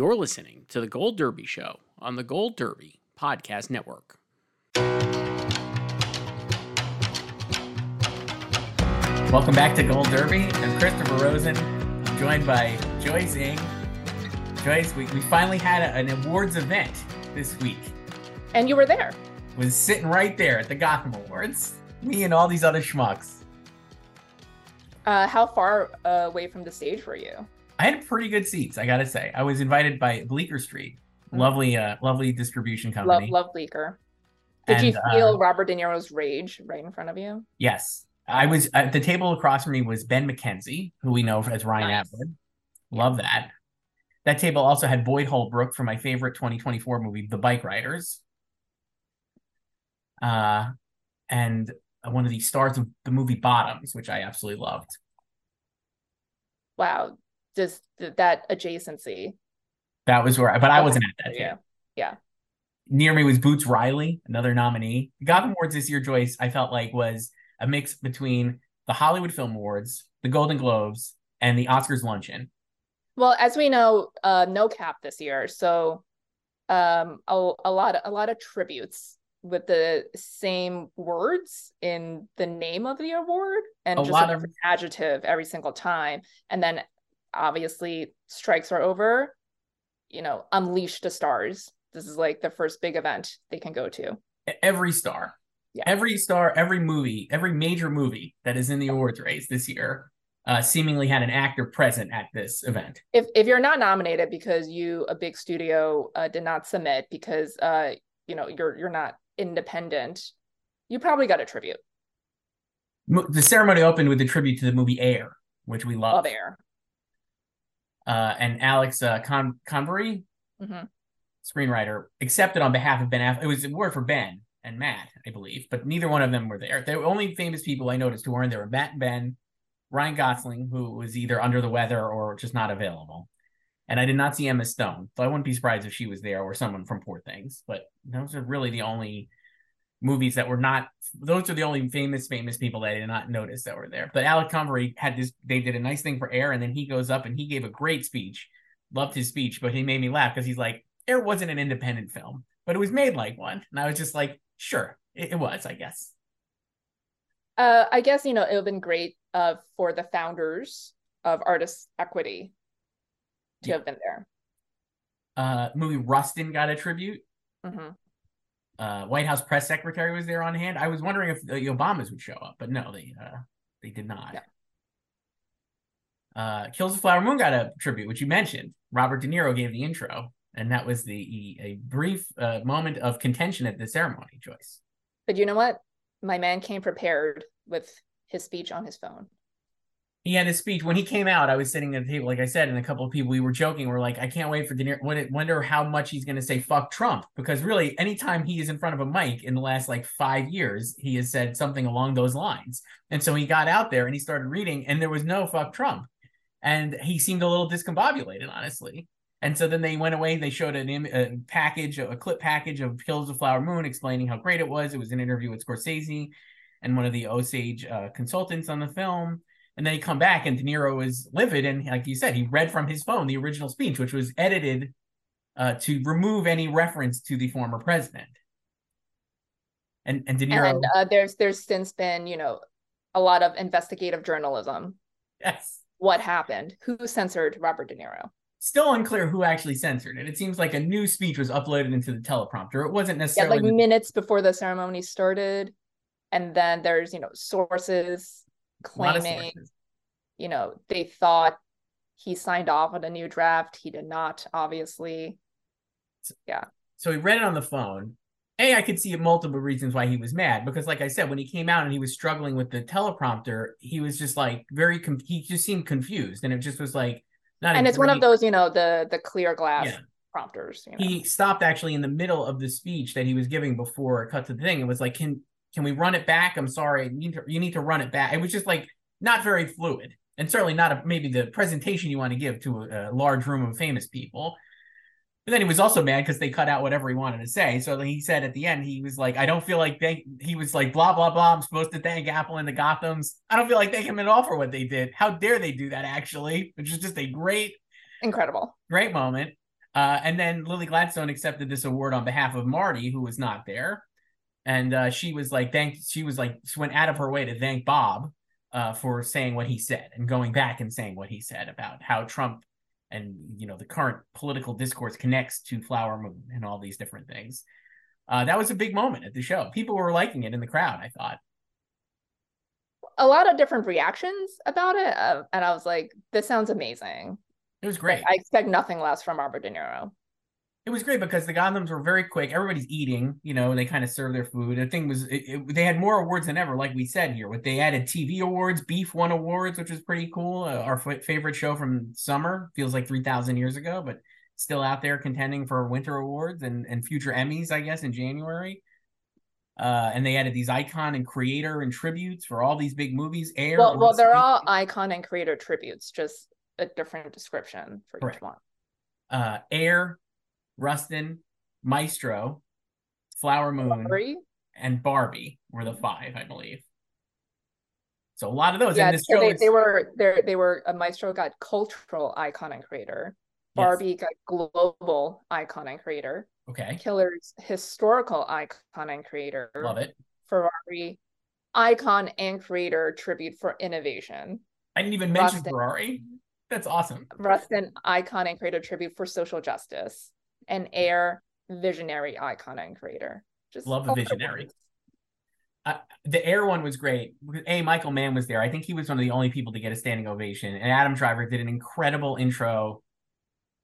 You're listening to the Gold Derby Show on the Gold Derby Podcast Network. Welcome back to Gold Derby. I'm Christopher Rosen, I'm joined by Joyce Eng. Joyce, we, we finally had a, an awards event this week. And you were there. Was sitting right there at the Gotham Awards. Me and all these other schmucks. Uh, how far uh, away from the stage were you? I had pretty good seats, I gotta say. I was invited by Bleecker Street, mm-hmm. lovely, uh, lovely distribution company. Love, love Bleecker. Did and, you feel uh, Robert De Niro's rage right in front of you? Yes, I was at the table across from me was Ben McKenzie, who we know as Ryan nice. Atwood. Love that. That table also had Boyd Holbrook from my favorite 2024 movie, The Bike Riders. Uh, and one of the stars of the movie Bottoms, which I absolutely loved. Wow, just that adjacency. That was where, I, but I wasn't at that. Yeah, yeah. Near me was Boots Riley, another nominee. The Gotham Awards this year, Joyce, I felt like was a mix between the Hollywood Film Awards, the Golden Globes, and the Oscars luncheon. Well, as we know, uh, no cap this year, so um, a, a lot of a lot of tributes with the same words in the name of the award and a just a different of... adjective every single time, and then obviously strikes are over. You know unleash the stars. This is like the first big event they can go to. Every star. Yeah. every star every movie every major movie that is in the awards race this year uh, seemingly had an actor present at this event. If, if you're not nominated because you a big studio uh, did not submit because uh, you know you're you're not independent you probably got a tribute. The ceremony opened with a tribute to the movie air which we love, love. Air uh, and Alex uh, Con- Convery, mm-hmm. screenwriter, accepted on behalf of Ben Affleck. It was a word for Ben and Matt, I believe, but neither one of them were there. The only famous people I noticed who weren't there were Matt and Ben, Ryan Gosling, who was either under the weather or just not available. And I did not see Emma Stone, so I wouldn't be surprised if she was there or someone from Poor Things. But those are really the only movies that were not those are the only famous famous people that I did not notice that were there. But Alec Convery had this they did a nice thing for Air and then he goes up and he gave a great speech. Loved his speech, but he made me laugh because he's like, Air wasn't an independent film, but it was made like one. And I was just like, sure, it, it was, I guess. Uh, I guess, you know, it would have been great uh, for the founders of Artists Equity to yeah. have been there. Uh, movie Rustin got a tribute. Mm-hmm uh, White House press secretary was there on hand. I was wondering if the Obamas would show up, but no, they uh, they did not. Yeah. Uh, Kills the Flower Moon got a tribute, which you mentioned. Robert De Niro gave the intro, and that was the a brief uh, moment of contention at the ceremony. Joyce, but you know what? My man came prepared with his speech on his phone he had his speech when he came out. I was sitting at the table, like I said, and a couple of people we were joking. We're like, I can't wait for De. Wonder how much he's going to say "fuck Trump" because really, anytime he is in front of a mic in the last like five years, he has said something along those lines. And so he got out there and he started reading, and there was no "fuck Trump," and he seemed a little discombobulated, honestly. And so then they went away. They showed an Im- a package, a clip package of "Kills of Flower Moon," explaining how great it was. It was an interview with Scorsese and one of the Osage uh, consultants on the film and then he come back and De Niro is livid. And like you said, he read from his phone the original speech, which was edited uh, to remove any reference to the former president. And and De Niro. And uh, there's there's since been you know a lot of investigative journalism. Yes. What happened? Who censored Robert De Niro? Still unclear who actually censored it. It seems like a new speech was uploaded into the teleprompter. It wasn't necessarily yeah, like minutes before the ceremony started, and then there's you know sources claiming, you know, they thought he signed off on a new draft. He did not, obviously. Yeah. So he read it on the phone. A, I could see multiple reasons why he was mad because, like I said, when he came out and he was struggling with the teleprompter, he was just like very, com- he just seemed confused. And it just was like, Not and it's one of those, you know, the the clear glass Yeah. prompters. You know? he stopped actually in the middle of the speech that he was giving before it cut to the thing. It was like, can can we run it back? I'm sorry, you need to, you need to run it back. It was just like not very fluid, and certainly not a, maybe the presentation you want to give to a, a large room of famous people. But then he was also mad because they cut out whatever he wanted to say. So he said at the end, he was like, I don't feel like thank he was like, blah, blah, blah. I'm supposed to thank Apple and the Gothams. I don't feel like thanking him at all for what they did. How dare they do that, actually? Which is just a great Incredible. great moment. Uh, and then Lily Gladstone accepted this award on behalf of Marty, who was not there, and uh, she was like, thank. She was like, she went out of her way to thank Bob uh, for saying what he said and going back and saying what he said about how Trump and you know the current political discourse connects to Flower Moon and all these different things. Uh, that was a big moment at the show. People were liking it in the crowd. I thought. A lot of different reactions about it, uh, and I was like, "This sounds amazing." It was great. I expect nothing less from Robert De Niro. It was great because the Gothams were very quick. Everybody's eating, you know, they kind of serve their food. The thing was, it, it- they had more awards than ever, like we said here. What they added TV awards, Beef won awards, which was pretty cool. Uh, our f- favorite show from summer feels like three thousand years ago, but still out there contending for winter awards and and future Emmys, I guess, in January. Uh, and they added these icon and creator and tributes for all these big movies. Air, Well, well, they're all icon and creator tributes, just a different description for Correct. each one. uh, Air, Rustin, Maestro, Flower Moon. Three? and Barbie were the five, I believe. So a lot of those. Yeah, and this so show they, is- they were they they were a Maestro got cultural icon and creator. Yes. Barbie got global icon and creator. okay. Killer's historical icon and creator. Love it. Ferrari icon and creator tribute for innovation. I didn't even mention Rustin. Ferrari. That's awesome. Rustin icon and creator tribute for social justice. And Air visionary icon and creator. Just Love the visionary. words. The Air one was great. A Michael Mann was there. I think he was one of the only people to get a standing ovation. And Adam Driver did an incredible intro,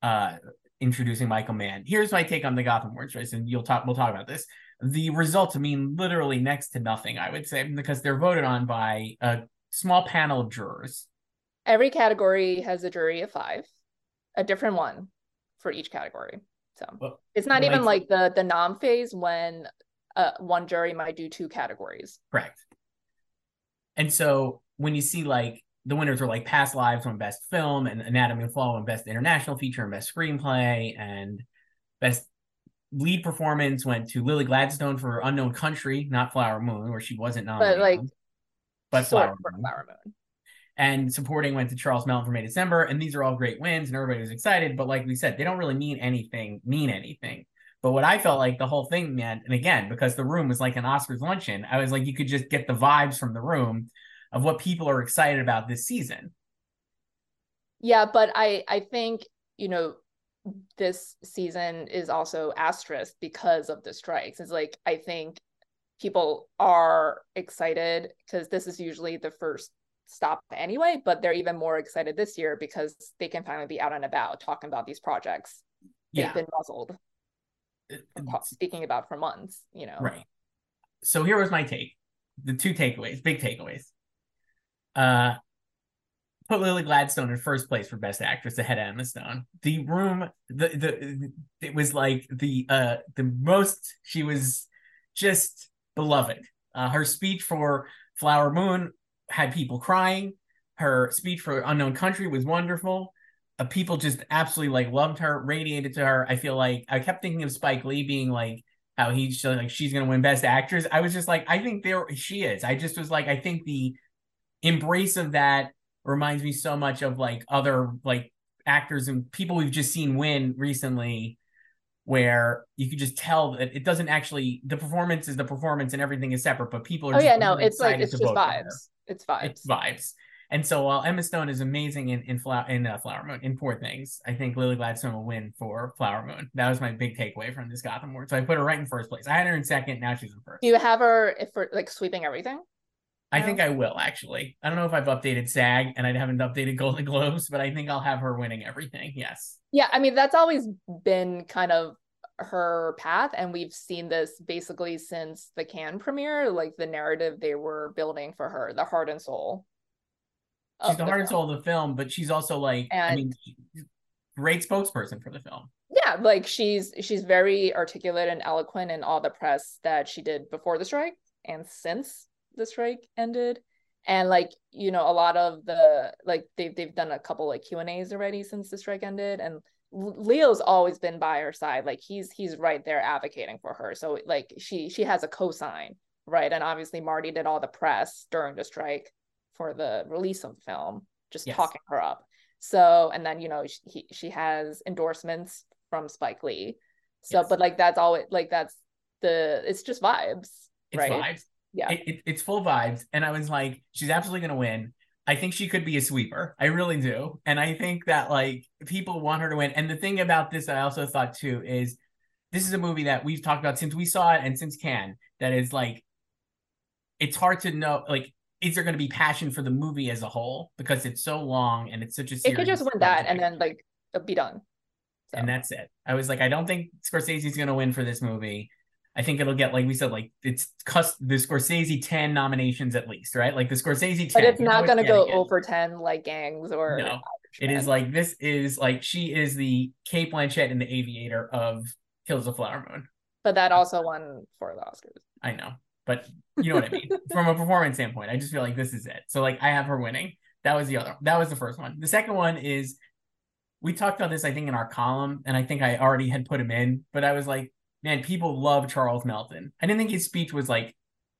uh, introducing Michael Mann. Here's my take on the Gotham Awards race, and you'll talk. We'll talk about this. The results mean literally next to nothing. I would say because they're voted on by a small panel of jurors. Every category has a jury of five, a different one for each category. So Well, it's not even like- like the the nom phase when uh, one jury might do two categories. Correct. And so when you see like the winners were like Past Lives won Best Film and Anatomy of Fall won Best International Feature and Best Screenplay and Best Lead Performance went to Lily Gladstone for Unknown Country, not Flower Moon, where she wasn't nominated. But like, but Flower Moon. Flower Moon. And supporting went to Charles Melton for May December. And these are all great wins, and everybody was excited. But like we said, they don't really mean anything, mean anything. But what I felt like the whole thing meant, and again, because the room was like an Oscars luncheon, I was like, you could just get the vibes from the room of what people are excited about this season. Yeah, but I I think you know this season is also asterisk because of the strikes. It's like I think people are excited because this is usually the first stop anyway, but they're even more excited this year because they can finally be out and about talking about these projects Yeah. they've been muzzled speaking about for months. You know, Right. So here was my take. The two takeaways, big takeaways. Uh put Lily Gladstone in first place for best actress ahead of Emma Stone. The room the the it was like the uh the most she was just beloved. Uh her speech for Flower Moon had people crying. Her speech for Unknown Country was wonderful. Uh, people just absolutely like loved her, radiated to her. I feel like I kept thinking of Spike Lee being like how he's like she's gonna win best actress. I was just like, I think there she is. I just was like, I think the embrace of that reminds me so much of like other like actors and people we've just seen win recently where you could just tell that it doesn't actually the performance is the performance and everything is separate, but people are Oh just yeah, no, really it's like it's just vibes. It's vibes. It's vibes. And so while Emma Stone is amazing in in, Flower, in uh, Flower Moon, in Poor Things, I think Lily Gladstone will win for Flower Moon. That was my big takeaway from this Gotham Award. So I put her right in first place. I had her in second. Now she's in first. Do you have her if for like sweeping everything? I think I will actually. I don't know if I've updated SAG and I haven't updated Golden Globes, but I think I'll have her winning everything. Yes. Yeah, I mean that's always been kind of her path and we've seen this basically since the Cannes premiere, like the narrative they were building for her, the heart and soul. She's the the heart and soul of the film, but she's also like, I mean, great spokesperson for the film. Yeah, like she's she's very articulate and eloquent in all the press that she did before the strike and since the strike ended. And like, you know, a lot of the like they've they've done a couple like Q and A's already since the strike ended. And Leo's always been by her side. Like he's he's right there advocating for her. So like she she has a cosign, right? And obviously Marty did all the press during the strike for the release of the film, just Yes. talking her up. So and then you know she he, she has endorsements from Spike Lee. So Yes. but like that's all it like that's the it's just vibes, It's right? vibes. Yeah. It, it, it's full vibes. And I was like, she's absolutely going to win. I think she could be a sweeper. I really do. And I think that like people want her to win. And the thing about this, I also thought too, is this is a movie that we've talked about since we saw it and since Cannes that is like, it's hard to know, like, is there going to be passion for the movie as a whole? Because it's so long and it's such a it could just win that and then like be done. So. and that's it. I was like, I don't think Scorsese's going to win for this movie. I think it'll get, like we said, like it's cus- the Scorsese 10 nominations at least, right? Like the Scorsese 10. but it's not going to go over 10 like gangs or No, It is like, this is like, she is the Cate Blanchett and The Aviator of Kills the Flower Moon. but that also won for the Oscars. I know, but you know what I mean? From a performance standpoint, I just feel like this is it. So, like, I have her winning. That was the other, that was the first one. The second one is, we talked about this, I think, in our column, and I think I already had put him in, but I was like, man, people love Charles Melton. I didn't think his speech was like,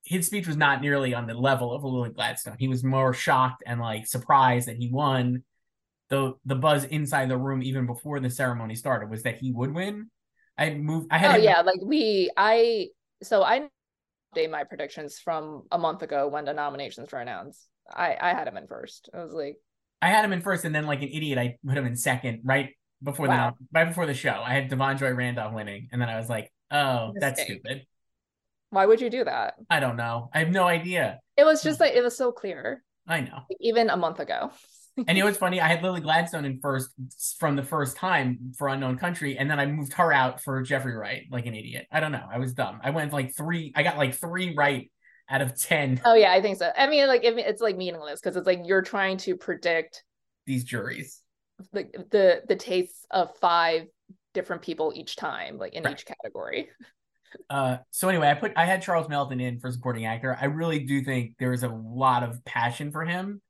his speech was not nearly on the level of a Lily Gladstone. He was more shocked and like surprised that he won. The the buzz inside the room, even before the ceremony started, was that he would win. I moved. I had. Oh yeah, like we I so I update my predictions from a month ago when the nominations were announced. I I had him in first. I was like, I had him in first, and then like an idiot, I put him in second, right before Wow. the right before the show. I had Da'Vine Joy Randolph winning, and then I was like, oh, that's stupid. why would you do that? I don't know. I have no idea. It was just hmm. like it was so clear, I know. even a month ago. And you know what's funny? I had Lily Gladstone in first from the first time for Unknown Country, and then I moved her out for Jeffrey Wright, like an idiot. I don't know. I was dumb. I went like three. I got like three right out of ten. Oh yeah, I think so. I mean, like it, it's like meaningless because it's like you're trying to predict These juries. the the the tastes of five different people each time, like in Right. each category. Uh, so anyway, I put I had Charles Melton in for supporting actor. I really do think there was a lot of passion for him,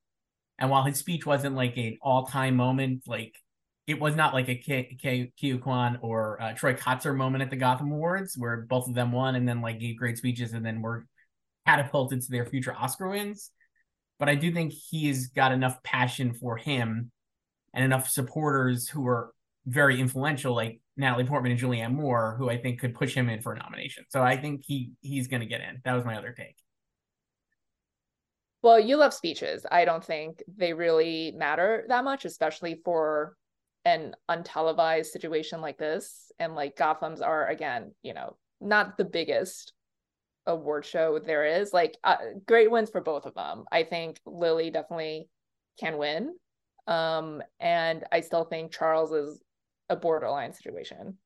and while his speech wasn't like an all time moment, like it was not like a Ke Huy Quan or uh, Troy Kotsur moment at the Gotham Awards where both of them won and then like gave great speeches and then were catapulted to their future Oscar wins. But I do think he's got enough passion for him and enough supporters who are very influential, like Natalie Portman and Julianne Moore, who I think could push him in for a nomination. So I think he he's going to get in. That was my other take. Well, you love speeches. I don't think they really matter that much, especially for an untelevised situation like this. And like Gotham's are again, you know, not the biggest award show there is. Like uh, great wins for both of them. I think Lily definitely can win. Um, and I still think Charles is a borderline situation.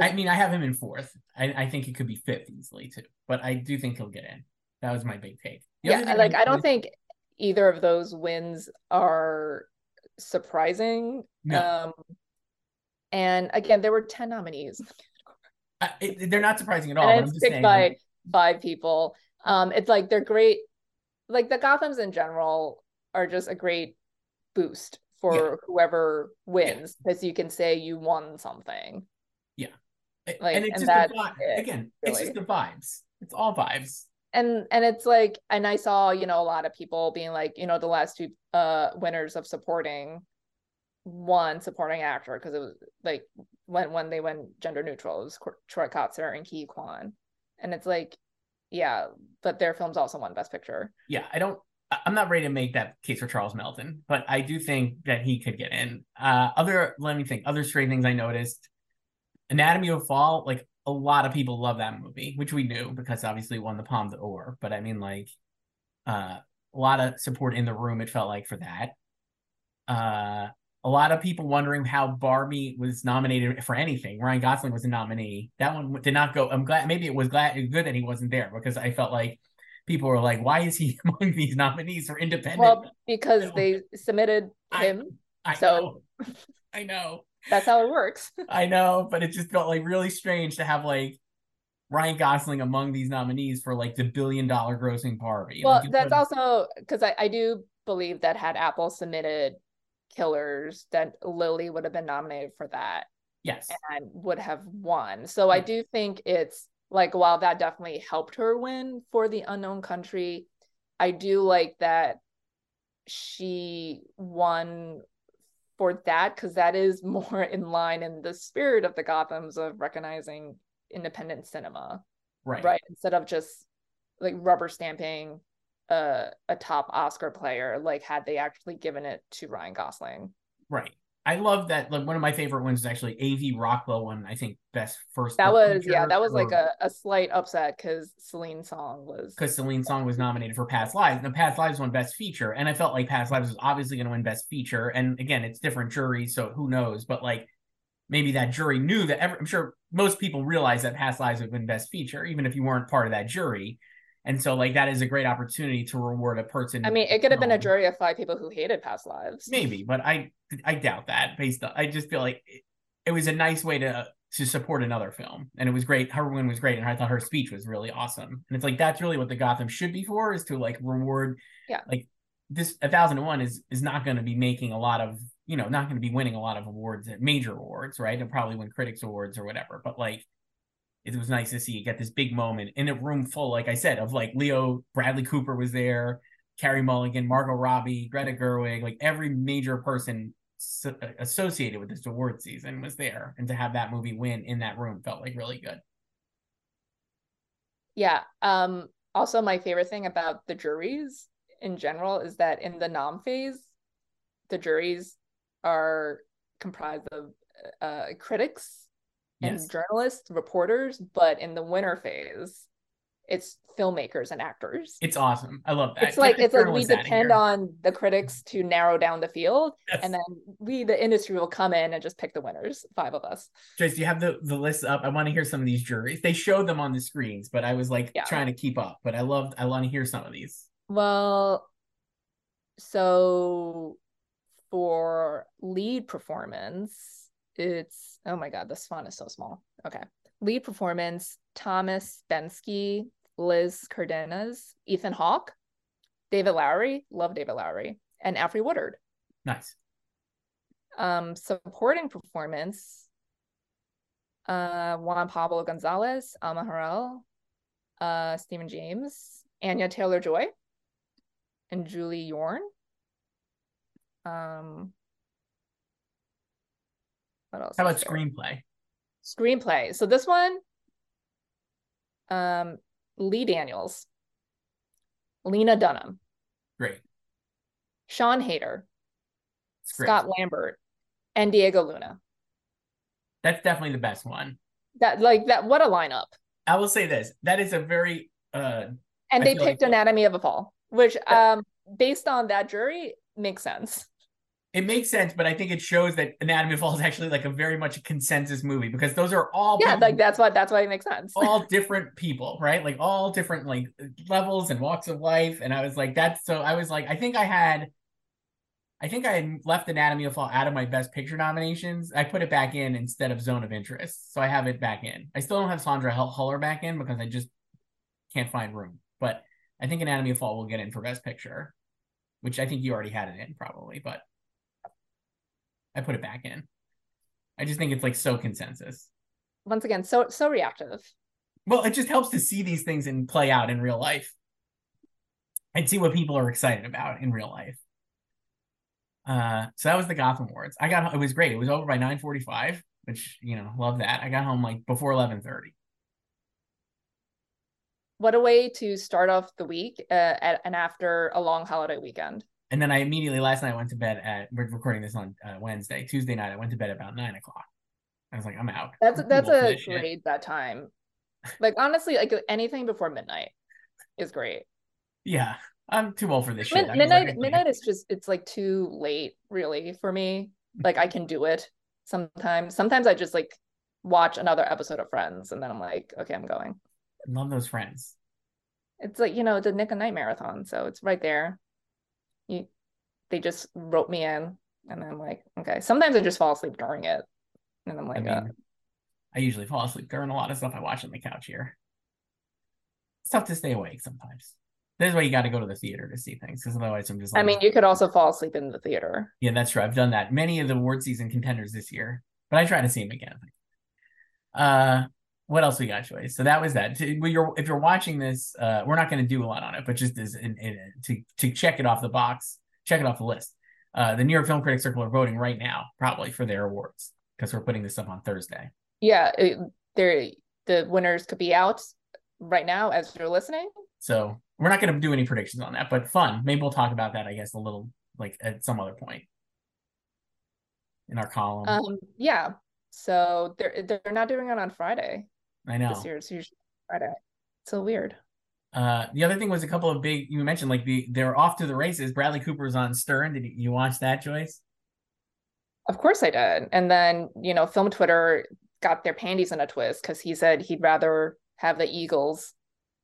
I mean, I have him in fourth. I, I think he could be fifth easily too, but I do think he'll get in. That was my big take. The yeah, like I don't think either of those wins are surprising. No. Um, and again, there were 10 nominees. uh, it, they're not surprising at all. and it's picked by five people. Um, it's like they're great. Like the Gothams in general are just a great boost for Yeah. whoever wins because you can say you won something. like, and it's and just the vibe. it, Again, it's just the vibes. It's all vibes. and and it's like and i saw you know a lot of people being like you know the last two uh winners of supporting one supporting actor because it was like when when they went gender neutral it was Troy Kotsur and Ke Quan and it's like yeah but their films also won best picture Yeah, I don't. I'm not ready to make that case for Charles Melton, but I do think that he could get in. Uh, other, let me think. Other strange things I noticed. Anatomy of Fall, like a lot of people love that movie, which we knew because obviously won the Palme d'Or. But I mean, like, uh, a lot of support in the room. It felt like for that. Uh, a lot of people wondering how Barbie was nominated for anything. Ryan Gosling was a nominee. That one did not go. I'm glad. Maybe it was glad good that he wasn't there because I felt like people were like, "Why is he among these nominees for independent?" Well, because they submitted him. I so- know, I know, That's how it works. I know, but it just felt like really strange to have like Ryan Gosling among these nominees for like the billion dollar grossing Barbie. well, Like, that's also because I, I do believe that had Apple submitted Killers, that Lily would have been nominated for that yes, and would have won. So I do think it's like while that definitely helped her win for the unknown country, I do like that she won for that because that is more in line in the spirit of the Gothams of recognizing independent cinema, right, right? Instead of just like rubber stamping a a top Oscar player, like had they actually given it to Ryan Gosling. right. I love that. Like one of my favorite ones is actually A.V. Rockwell one. I think best first. That was yeah, that was like a, a slight upset because Celine Song was because Celine Song was nominated for Past Lives, and Past Lives won Best Feature, and I felt like Past Lives was obviously going to win Best Feature, and again, it's different juries, so who knows? But like, maybe that jury knew that. Every, I'm sure most people realize that Past Lives would win Best Feature, even if you weren't part of that jury, and so like that is a great opportunity to reward a person. I mean, it could have been a jury of five people who hated past lives. maybe, but I I doubt that. Based on, I just feel like it, it was a nice way to to support another film, and it was great. Her win was great, and I thought her speech was really awesome. And it's like that's really what the Gotham should be for, is to like reward. Yeah. Like this, a thousand and one is is not going to be making a lot of you know not going to be winning a lot of awards, at major awards, right? And probably win critics awards or whatever. But like. It was nice to see you get this big moment in a room full, like I said, of like Leo Bradley Cooper was there, Carey Mulligan, Margot Robbie, Greta Gerwig, like every major person so- associated with this award season was there, and to have that movie win in that room felt like really good. Yeah. Um, also my favorite thing about the juries in general is that in the nom phase, the juries are comprised of uh critics and Yes, journalists, reporters, but in the winner phase, it's filmmakers and actors. it's awesome. I love that. It's like it's like we depend on the critics to narrow down the field, Yes. and then we, the industry, will come in and just pick the winners. Five of us. Trace, do you have the the list up? I want to hear some of these juries. They showed them on the screens, but I was like Yeah. trying to keep up. But I loved. I want to hear some of these. Well, so for lead performance, it's oh my god, this font is so small. Okay. Lead performance, Thomas Bensky, Liz Cardenas, Ethan Hawke, David Lowery, love David Lowery, and Alfre Woodard. Nice. Um, supporting performance, uh, Juan Pablo Gonzalez, Alma Har'el, uh, Stephen James, Anya Taylor Joy, and Julie Yorn. Um, what else? How about screenplay? Screenplay. So this one, um, Lee Daniels, Lena Dunham, Great. Siân Heder, great. Scott Lambert, and Diego Luna. That's definitely the best one. That like that. What a lineup! I will say this. That is a very uh And I they feel like- picked Anatomy of a Fall, which, um, based on that jury, makes sense. It makes sense, but I think it shows that Anatomy of Fall is actually like a very much a consensus movie because those are all Yeah, people- like that's why that's why it makes sense. all different people, right? Like all different like levels and walks of life. And I was like, that's so I was like, I think I had I think I had left Anatomy of Fall out of my best picture nominations. I put it back in instead of Zone of Interest. So I have it back in. I still don't have Sandra Hull- Hüller back in because I just can't find room. But I think Anatomy of Fall will get in for best picture, which I think you already had it in probably, but I put it back in. I just think it's like so consensus. Once again, so so reactive. Well, it just helps to see these things and play out in real life and see what people are excited about in real life. Uh, so that was the Gotham Awards. I got it was great. It was over by nine forty five, which you know love that. I got home like before eleven thirty. What a way to start off the week uh, at, and after a long holiday weekend. And then I immediately last night went to bed at we're recording this on uh, Wednesday, Tuesday night. I went to bed about nine o'clock. I was like, I'm out. That's I'm that's a this that time. Like honestly, like anything before midnight is great. Yeah, I'm too old for this. Mid- was midnight like, midnight is just it's like too late really for me. Like I can do it sometimes. Sometimes I just like watch another episode of Friends and then I'm like, okay, I'm going. Love those friends. It's like, you know, the Nick at Nite marathon. So it's right there. You they just wrote me in and I'm like, okay. Sometimes I just fall asleep during it. And I'm like, I mean, uh, I usually fall asleep during a lot of stuff I watch on the couch here. It's tough to stay awake sometimes. This is why you got to go to the theater to see things, because otherwise I'm just. Like, I mean, you could also fall asleep in the theater. yeah, that's true. I've done that. Many of the award season contenders this year, but I try to see them again. Uh, what else we got, Joyce? So that was that. When you're, if you're watching this, uh, we're not going to do a lot on it, but just as in, in, to to check it off the box, check it off the list. Uh, the New York Film Critics Circle are voting right now, probably for their awards, because we're putting this up on Thursday. Yeah, there the winners could be out right now as you're listening. So we're not going to do any predictions on that, but fun. Maybe we'll talk about that, I guess, a little like at some other point in our column. Um, yeah. So they're they're not doing it on Friday I know. this year. It's usually Friday. So weird. Uh, the other thing was a couple of big. You mentioned like the they're off to the races. Bradley Cooper's on Stern. Did you, watch that, Joyce? Of course I did. And then, you know, film Twitter got their panties in a twist because he said he'd rather have the Eagles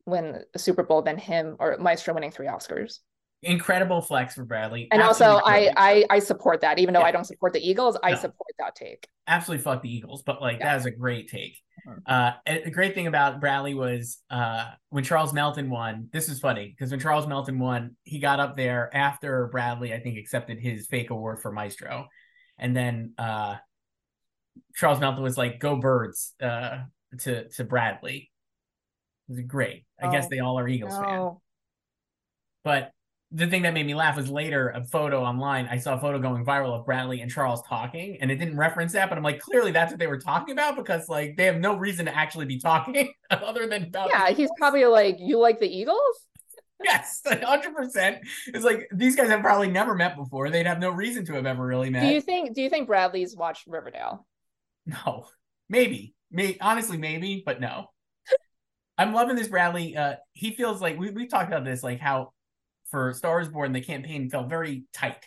win the Super Bowl than him or Maestro winning three Oscars. Incredible flex for Bradley. And also I. I I support that. Even though Yeah. I don't support the Eagles, I No. support that take. Absolutely fuck the Eagles, but like Yeah. that is a great take. Uh, a great thing about Bradley was uh when Charles Melton won. This is funny because when Charles Melton won, he got up there after Bradley, I think, accepted his fake award for Maestro, and then uh Charles Melton was like, "Go Birds!" uh to to Bradley. It was great. I guess Oh, they all are Eagles fans. No. But the thing that made me laugh was later a photo online. I saw a photo going viral of Bradley and Charles talking, and it didn't reference that. But I'm like, clearly that's what they were talking about because like they have no reason to actually be talking other than about. Yeah, he's probably like, you like the Eagles? yes, hundred percent. It's like these guys have probably never met before. They'd have no reason to have ever really met. Do you think do you think Bradley's watched Riverdale? No, maybe, may honestly maybe, but no. I'm loving this Bradley. Uh, he feels like we we talked about this, like how for Stars Born the campaign felt very tight,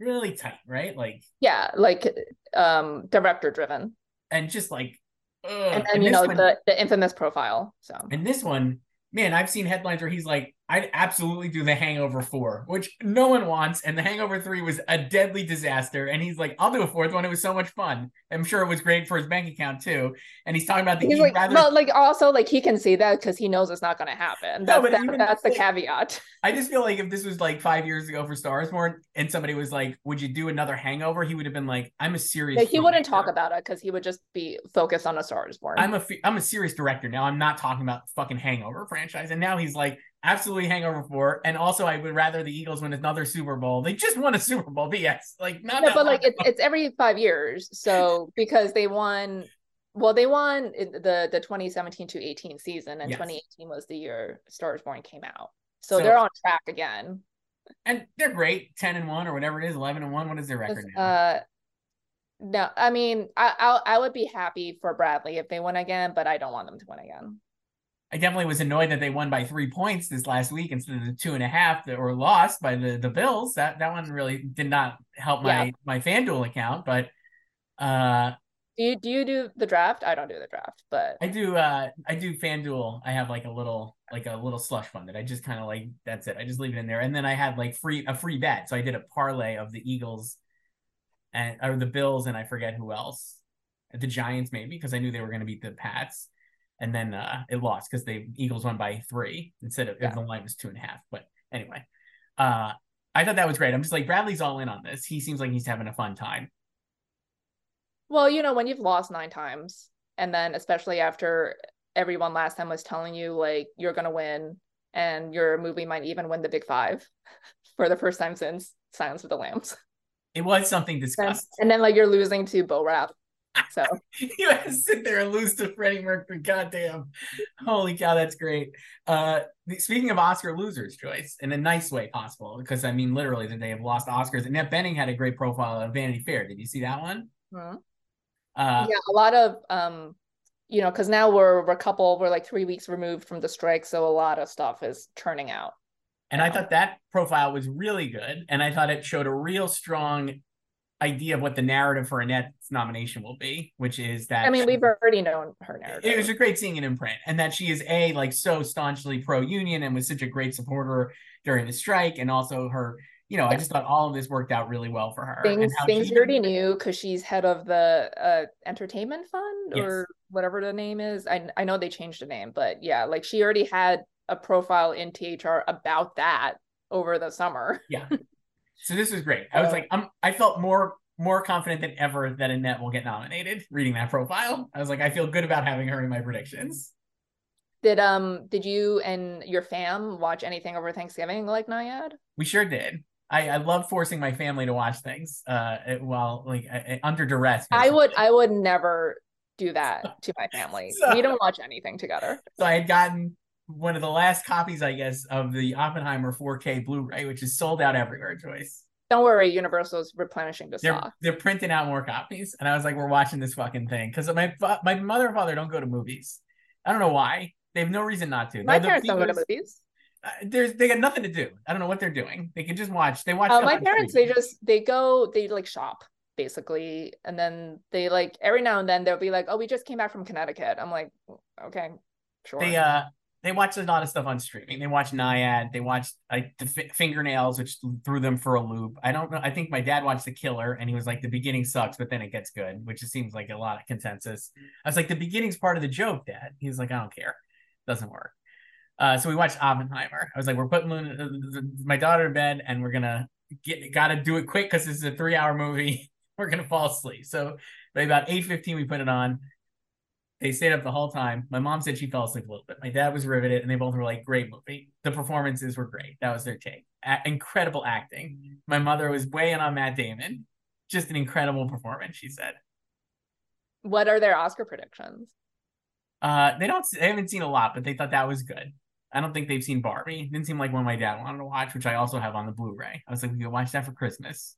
really tight, right? Like Yeah, like um director driven. and just like, ugh. And then And you know one- the the infamous profile. So And this one, man, I've seen headlines where he's like, I'd absolutely do the Hangover 4, which no one wants. And the Hangover 3 was a deadly disaster. And he's like, I'll do a fourth one. It was so much fun. I'm sure it was great for his bank account too. And he's talking about the he's like, rather well, like also like he can see that because he knows it's not going to happen. That's, that- even, that's the like- caveat. I just feel like if this was like five years ago for Stars Born and somebody was like, Would you do another hangover? He would have been like, I'm a serious Like, he wouldn't talk about it because he would just be focused on a Star is I'm a I'm a serious director now. I'm not talking about fucking Hangover franchise. And now he's like, absolutely Hangover four. And also, I would rather the Eagles win another Super Bowl. They just won a Super Bowl, but yes, like not. no, but like it's it's every five years. So because they won, well, they won the the 2017 to 18 season, and Yes. 2018 was the year Star is Born came out. So, So- they're on track again. and they're great, ten and one or whatever it is, eleven and one. What is their record now? Uh, no, I mean, I I'll, I would be happy for Bradley if they win again, but I don't want them to win again. I definitely was annoyed that they won by three points this last week instead of the two and a half that were lost by the the Bills. That that one really did not help my Yeah. my FanDuel account, but uh Do you do you do the draft? I don't do the draft, but I do uh I do FanDuel. I have like a little like a little slush fund that I just kind of like that's it. I just leave it in there. And then I had like free a free bet. So I did a parlay of the Eagles and or the Bills and I forget who else. The Giants maybe because I knew they were going to beat the Pats. And then uh it lost because the Eagles won by three instead of Yeah. the line was two and a half. But anyway. Uh I thought that was great. I'm just like Bradley's all in on this. He seems like he's having a fun time. well, you know, when you've lost nine times, and then especially after everyone last time was telling you like you're gonna win, and your movie might even win the Big Five for the first time since Silence of the Lambs, It was something and, disgusting. and then like you're losing to Bo Rap. So you had to sit there and lose to Freddie Mercury. Goddamn. Holy cow, that's great. Uh speaking of Oscar losers, Joyce, in a nice way possible, because I mean literally that they have lost Oscars. And Annette Bening had a great profile of Vanity Fair. Did you see that one? hmm. Uh yeah, a lot of um, you know, because now we're we're a couple, we're like three weeks removed from the strike, so a lot of stuff is churning out. and I thought that profile was really good. And I thought it showed a real strong idea of what the narrative for Annette's nomination will be, which is that I mean, we've already known her narrative. it was a great seeing it in print, and that she is a like so staunchly pro union and was such a great supporter during the strike, and also her, you know, I just thought all of this worked out really well for her. and things things she- you already knew because she's head of the uh entertainment fund Yes. or whatever the name is. I I know they changed the name, but yeah, like she already had a profile in THR about that over the summer. Yeah. So this was great. I was Uh, like, I'm. I felt more more confident than ever that Annette will get nominated. Reading that profile, I was like, I feel good about having her in my predictions. Did um did you and your fam watch anything over Thanksgiving like Nyad? We sure did. I, I love forcing my family to watch things uh while like uh, uh, under duress. I would. I would never do that to my family. So- we don't watch anything together. So I had gotten one of the last copies, I guess, of the Oppenheimer 4K Blu-ray, which is sold out everywhere. Joyce, Don't worry, Universal's replenishing the they're stock. they're printing out more copies, and I was like, we're watching this fucking thing because my my mother and father don't go to movies. I don't know why. They have no reason not to. My They're the parents don't go to movies. uh, There's they got nothing to do. I don't know what they're doing. They can just watch. They watch. Uh, my parents, they just they go, they like shop basically, and then they like every now and then they'll be like, "Oh, we just came back from Connecticut." I'm like, "Okay, sure." they uh they watch a lot of stuff on streaming. They watch Nyad. They watch like the fi- fingernails, which threw them for a loop. I don't know. I think my dad watched The Killer, and he was like, the beginning sucks, but then it gets good, which seems like a lot of consensus. I was like, the beginning's part of the joke, Dad. He was like, I don't care, doesn't work. Uh, so we watched Oppenheimer. I was like, we're putting Luna, uh, my daughter to bed, and we're gonna get gotta do it quick because this is a three hour movie. we're gonna fall asleep. So by about eight fifteen, we put it on they stayed up the whole time. My mom said she fell asleep a little bit. My dad was riveted, and they both were like, "Great movie. The performances were great. That was their take. A- incredible acting." My mother was weighing on Matt Damon. Just an incredible performance, she said. what are their Oscar predictions? Uh, they don't. They haven't seen a lot, but they thought that was good. I don't think they've seen Barbie. It didn't seem like one my dad wanted to watch, which I also have on the Blu-ray. I was like, we could watch that for Christmas.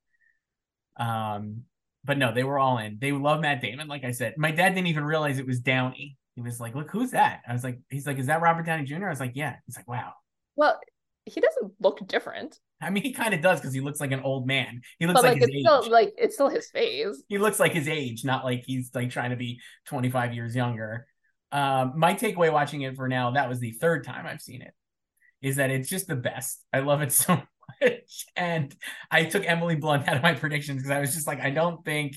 Um, but no, they were all in. They love Matt Damon, like I said. My dad didn't even realize it was Downey. He was like, "Look, who's that?" I was like, "He's like, is that Robert Downey Jr.?" I was like, "Yeah." He's like, "Wow." Well, he doesn't look different, I mean, he kind of does because he looks like an old man. He looks but like, like, his it's age. still like it's still his face. he looks like his age, not like he's like trying to be 25 years younger. Um, my takeaway watching it for now, that was the third time I've seen it, is that it's just the best. I love it so much. And I took Emily Blunt out of my predictions because I was just like, I don't think,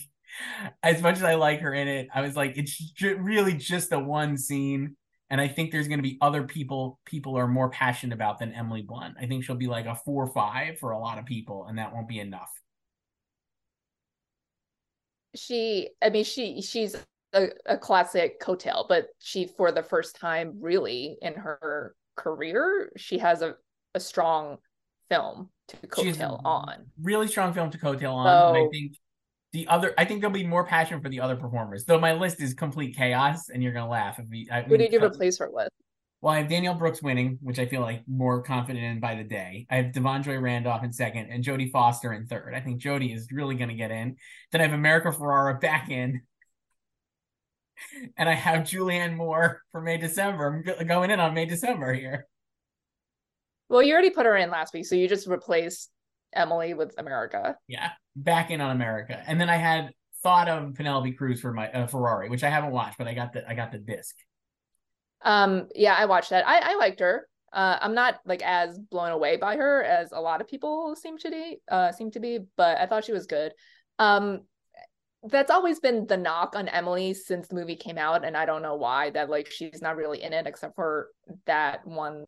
as much as I like her in it, I was like, it's really just the one scene. And I think there's going to be other people people are more passionate about than Emily Blunt. I think she'll be like a four or five for a lot of people, and that won't be enough. She, I mean, she she's a, a classic coattail, but she for the first time really in her career, she has a, a strong film to coattail on. really strong film to coattail on. and I think the other, I think there'll be more passion for the other performers. Though my list is complete chaos, and you're gonna laugh if we. I Who did you replace her with? Well, I have Danielle Brooks winning, which I feel like more confident in by the day. I have Da'Vine Joy Randolph in second, and Jodie Foster in third. I think Jodie is really gonna get in. Then I have America Ferrera back in. And I have Julianne Moore for May December. I'm going in on May December here. Well, you already put her in last week, so you just replaced Emily with America. Yeah, back in on America, and then I had thought of Penelope Cruz for my uh, Ferrari, which I haven't watched, but I got the I got the disc. Um, yeah, I watched that. I I liked her. Uh, I'm not like as blown away by her as a lot of people seem to be. Uh, seem to be, but I thought she was good. Um, that's always been the knock on Emily since the movie came out, and I don't know why that like she's not really in it except for that one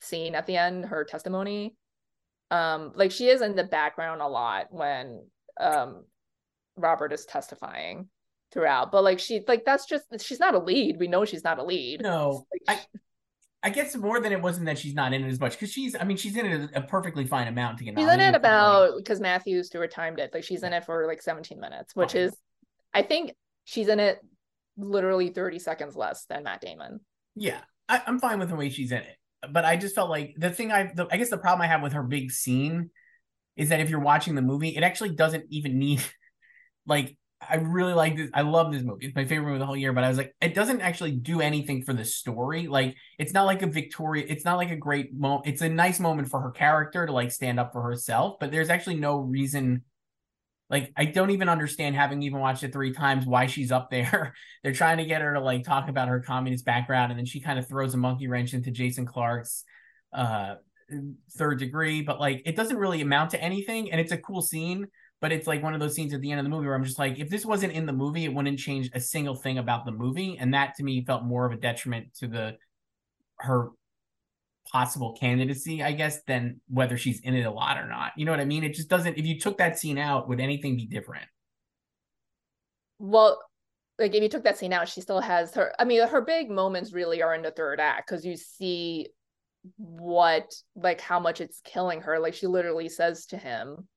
scene at the end, her testimony. Um, like she is in the background a lot when um Robert is testifying throughout, but like she like that's just she's not a lead. We know she's not a lead. No, Like, I I guess more than it wasn't that she's not in it as much because she's I mean she's in it a, a perfectly fine amount to get She's in it about because Matthew Stewart timed it. Like she's in it for like 17 minutes, which is I think she's in it literally 30 seconds less than Matt Damon. yeah I, I'm fine with the way she's in it, but I just felt like the thing I the, I guess the problem I have with her big scene is that if you're watching the movie, it actually doesn't even need like I really like this. I love this movie. It's my favorite movie of the whole year. But I was like, it doesn't actually do anything for the story. Like, it's not like a Victoria. It's not like a great moment. It's a nice moment for her character to like stand up for herself. But there's actually no reason Like I don't even understand having even watched it three times why she's up there. They're trying to get her to like talk about her communist background, and then she kind of throws a monkey wrench into Jason Clarke's uh third degree, but like it doesn't really amount to anything, and it's a cool scene. But it's like one of those scenes at the end of the movie where I'm just like, if this wasn't in the movie, it wouldn't change a single thing about the movie, and that to me felt more of a detriment to the her possible candidacy, I guess, than whether she's in it a lot or not. You know what I mean? It just doesn't. If you took that scene out, would anything be different? Well, like if you took that scene out, she still has her. I mean, her big moments really are in the third act because you see what, like, how much it's killing her. Like, she literally says to him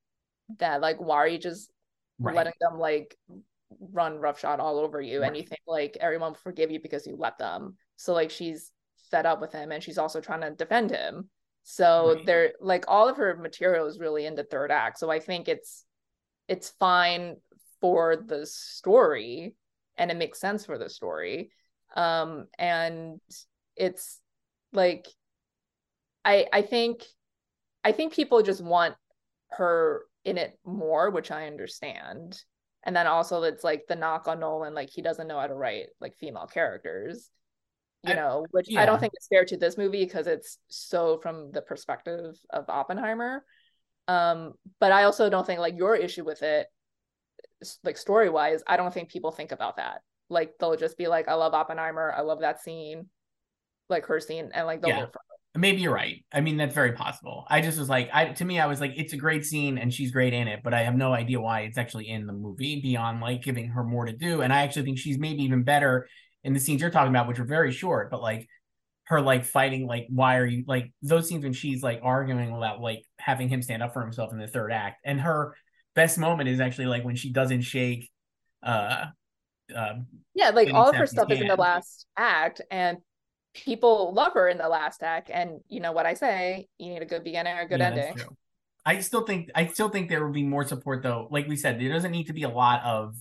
that, like, why are you just right. letting them like run roughshod all over you? Right. And you think like everyone will forgive you because you let them. So like she's fed up with him and she's also trying to defend him. So right. they're like all of her material is really in the third act. So i think it's it's fine for the story and it makes sense for the story. Um and it's like i i think i think people just want her in it more which i understand. And then also it's like the knock on nolan like he doesn't know how to write like female characters you I, know, which yeah. I don't think is fair to this movie because it's so from the perspective of Oppenheimer. Um, but I also don't think like your issue with it, like story wise, I don't think people think about that. Like they'll just be like, I love Oppenheimer, I love that scene, like her scene, and like they'll yeah. Maybe you're right. I mean, that's very possible. I just was like, I to me, I was like, it's a great scene and she's great in it, but I have no idea why it's actually in the movie beyond like giving her more to do. And I actually think she's maybe even better in the scenes you're talking about, which are very short, but like her like fighting, like, why are you like those scenes when she's like arguing about like having him stand up for himself in the third act. And her best moment is actually like when she doesn't shake uh uh yeah, like all of her stuff hand. is in the last act and people love her in the last act. And you know what I say, you need a good beginning or a good yeah, ending. I still think I still think there would be more support though. Like we said, there doesn't need to be a lot of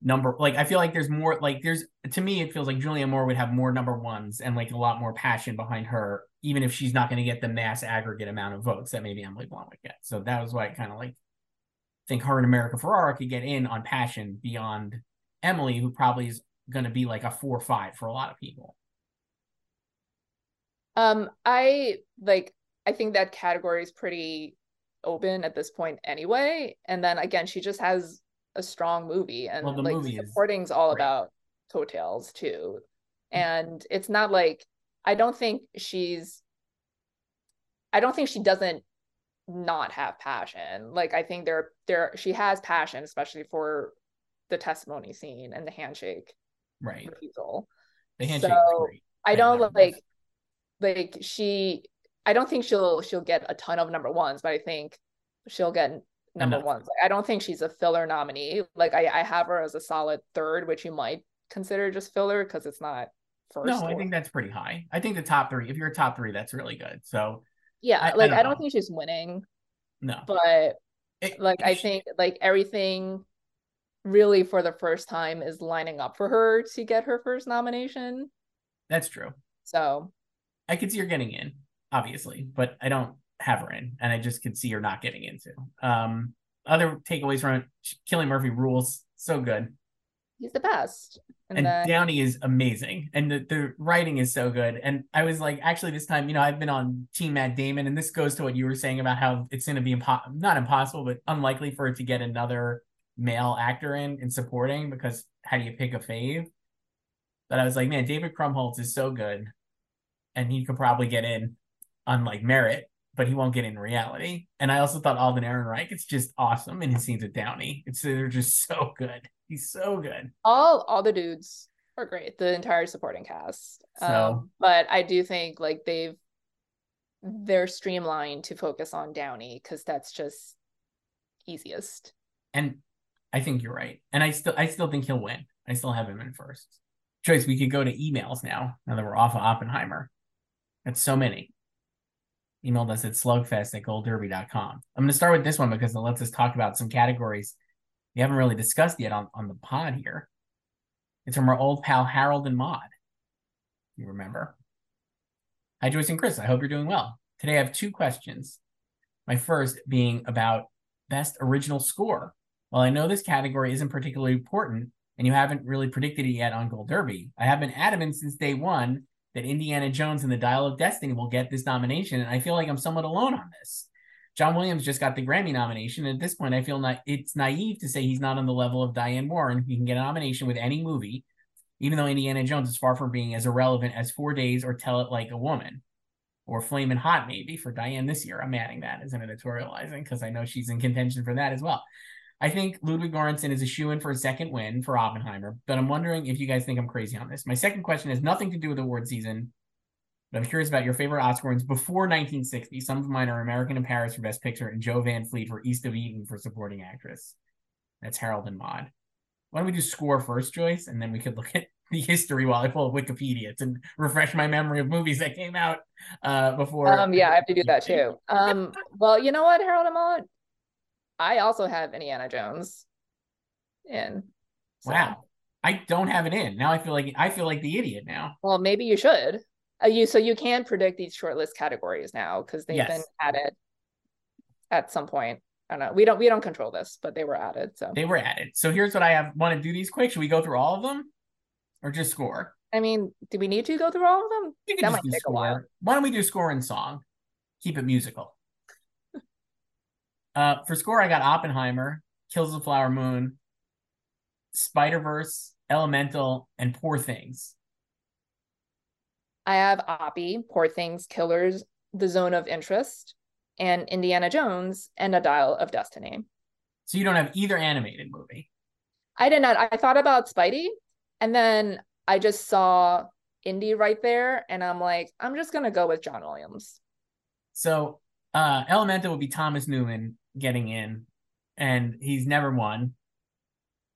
number like I feel like there's more like there's to me it feels like Julianne Moore would have more number ones and like a lot more passion behind her, even if she's not going to get the mass aggregate amount of votes that maybe Emily Blunt would get. So that was why I kind of like think her and America Ferrera could get in on passion beyond Emily, who probably is going to be like a four or five for a lot of people. Um, I like I think that category is pretty open at this point anyway. And then again, she just has a strong movie and well, like movie supporting's all great. about coattails too. Mm-hmm. And it's not like i don't think she's i don't think she doesn't not have passion. Like i think there there she has passion especially for the testimony scene and the handshake right. refusal. The handshake so i don't like like she i don't think she'll she'll get a ton of number ones but i think she'll get number Enough. one. Like, I don't think she's a filler nominee. Like I, I have her as a solid third, which you might consider just filler because it's not first. No, I think that's pretty high. I think the top three, if you're a top three, that's really good. So yeah, I, like I don't, I don't think she's winning. No. But it, like I think like everything really for the first time is lining up for her to get her first nomination. That's true. So I could see her getting in, obviously, but I don't have her in, and I just could see her not getting into. Um, other takeaways from it, Cillian Murphy rules so good. He's the best. And, and then... Downey is amazing. And the, the writing is so good. And I was like, actually, this time, you know, I've been on Team Matt Damon, and this goes to what you were saying about how it's going to be impo- not impossible, but unlikely for it to get another male actor in in supporting because how do you pick a fave? But I was like, man, David Krumholtz is so good, and he could probably get in on like merit but he won't get in reality. And I also thought Alden Ehrenreich is just awesome in his scenes with Downey. It's they're just so good. He's so good. All all the dudes are great. The entire supporting cast. So, um, but I do think like they've they're streamlined to focus on Downey because that's just easiest. And I think you're right. And I still I still think he'll win. I still have him in first. Joyce, we could go to emails now. Now that we're off of Oppenheimer. That's so many emailed us at slugfest at goldderby.com. I'm going to start with this one because it lets us talk about some categories we haven't really discussed yet on, on the pod here. It's from our old pal Harold and Maud. You remember? Hi, Joyce and Chris. I hope you're doing well. Today I have two questions. My first being about best original score While I know this category isn't particularly important, and you haven't really predicted it yet on Gold Derby, I have been adamant since day one that Indiana Jones and the Dial of Destiny will get this nomination, and I feel like I'm somewhat alone on this. John Williams just got the Grammy nomination, at this point, I feel not, it's naive to say he's not on the level of Diane Warren. He can get a nomination with any movie, even though Indiana Jones is far from being as irrelevant as Four Days or Tell It Like a Woman or Flamin' Hot, maybe for Diane this year. I'm adding that as an editorializing because I know she's in contention for that as well. I think Ludwig Göransson is a shoe in for a second win for Oppenheimer, but I'm wondering if you guys think I'm crazy on this. My second question has nothing to do with award season, but I'm curious about your favorite Oscar wins before 1960. Some of mine are American in Paris for Best Picture and Jo Van Fleet for East of Eden for Supporting Actress. That's Harold and Maude. Why don't we do score first, Joyce, and then we could look at the history while I pull up Wikipedia to refresh my memory of movies that came out uh, before. Um, yeah, I have to do that too. Um, well, you know what, Harold and Maude? I also have Indiana Jones in. So. Wow. I don't have it in. Now I feel like I feel like the idiot now. Well, maybe you should. Uh, you so you can predict these shortlist categories now because they've yes. been added at some point. I don't know. We don't we don't control this, but they were added. So they were added. So here's what I have. Want to do these quick? Should we go through all of them, or just score? I mean, do we need to go through all of them? that might take score. a while. Why don't we do score and song? Keep it musical. Uh, for score, I got Oppenheimer, Kills the Flower Moon, Spider Verse, Elemental, and Poor Things. I have Oppie, Poor Things, Killers, The Zone of Interest, and Indiana Jones and A Dial of Destiny. So you don't have either animated movie. I did not. I thought about Spidey, and then I just saw Indy right there, and I'm like, I'm just gonna go with John Williams. So uh Elemental would be Thomas Newman getting in, and he's never won.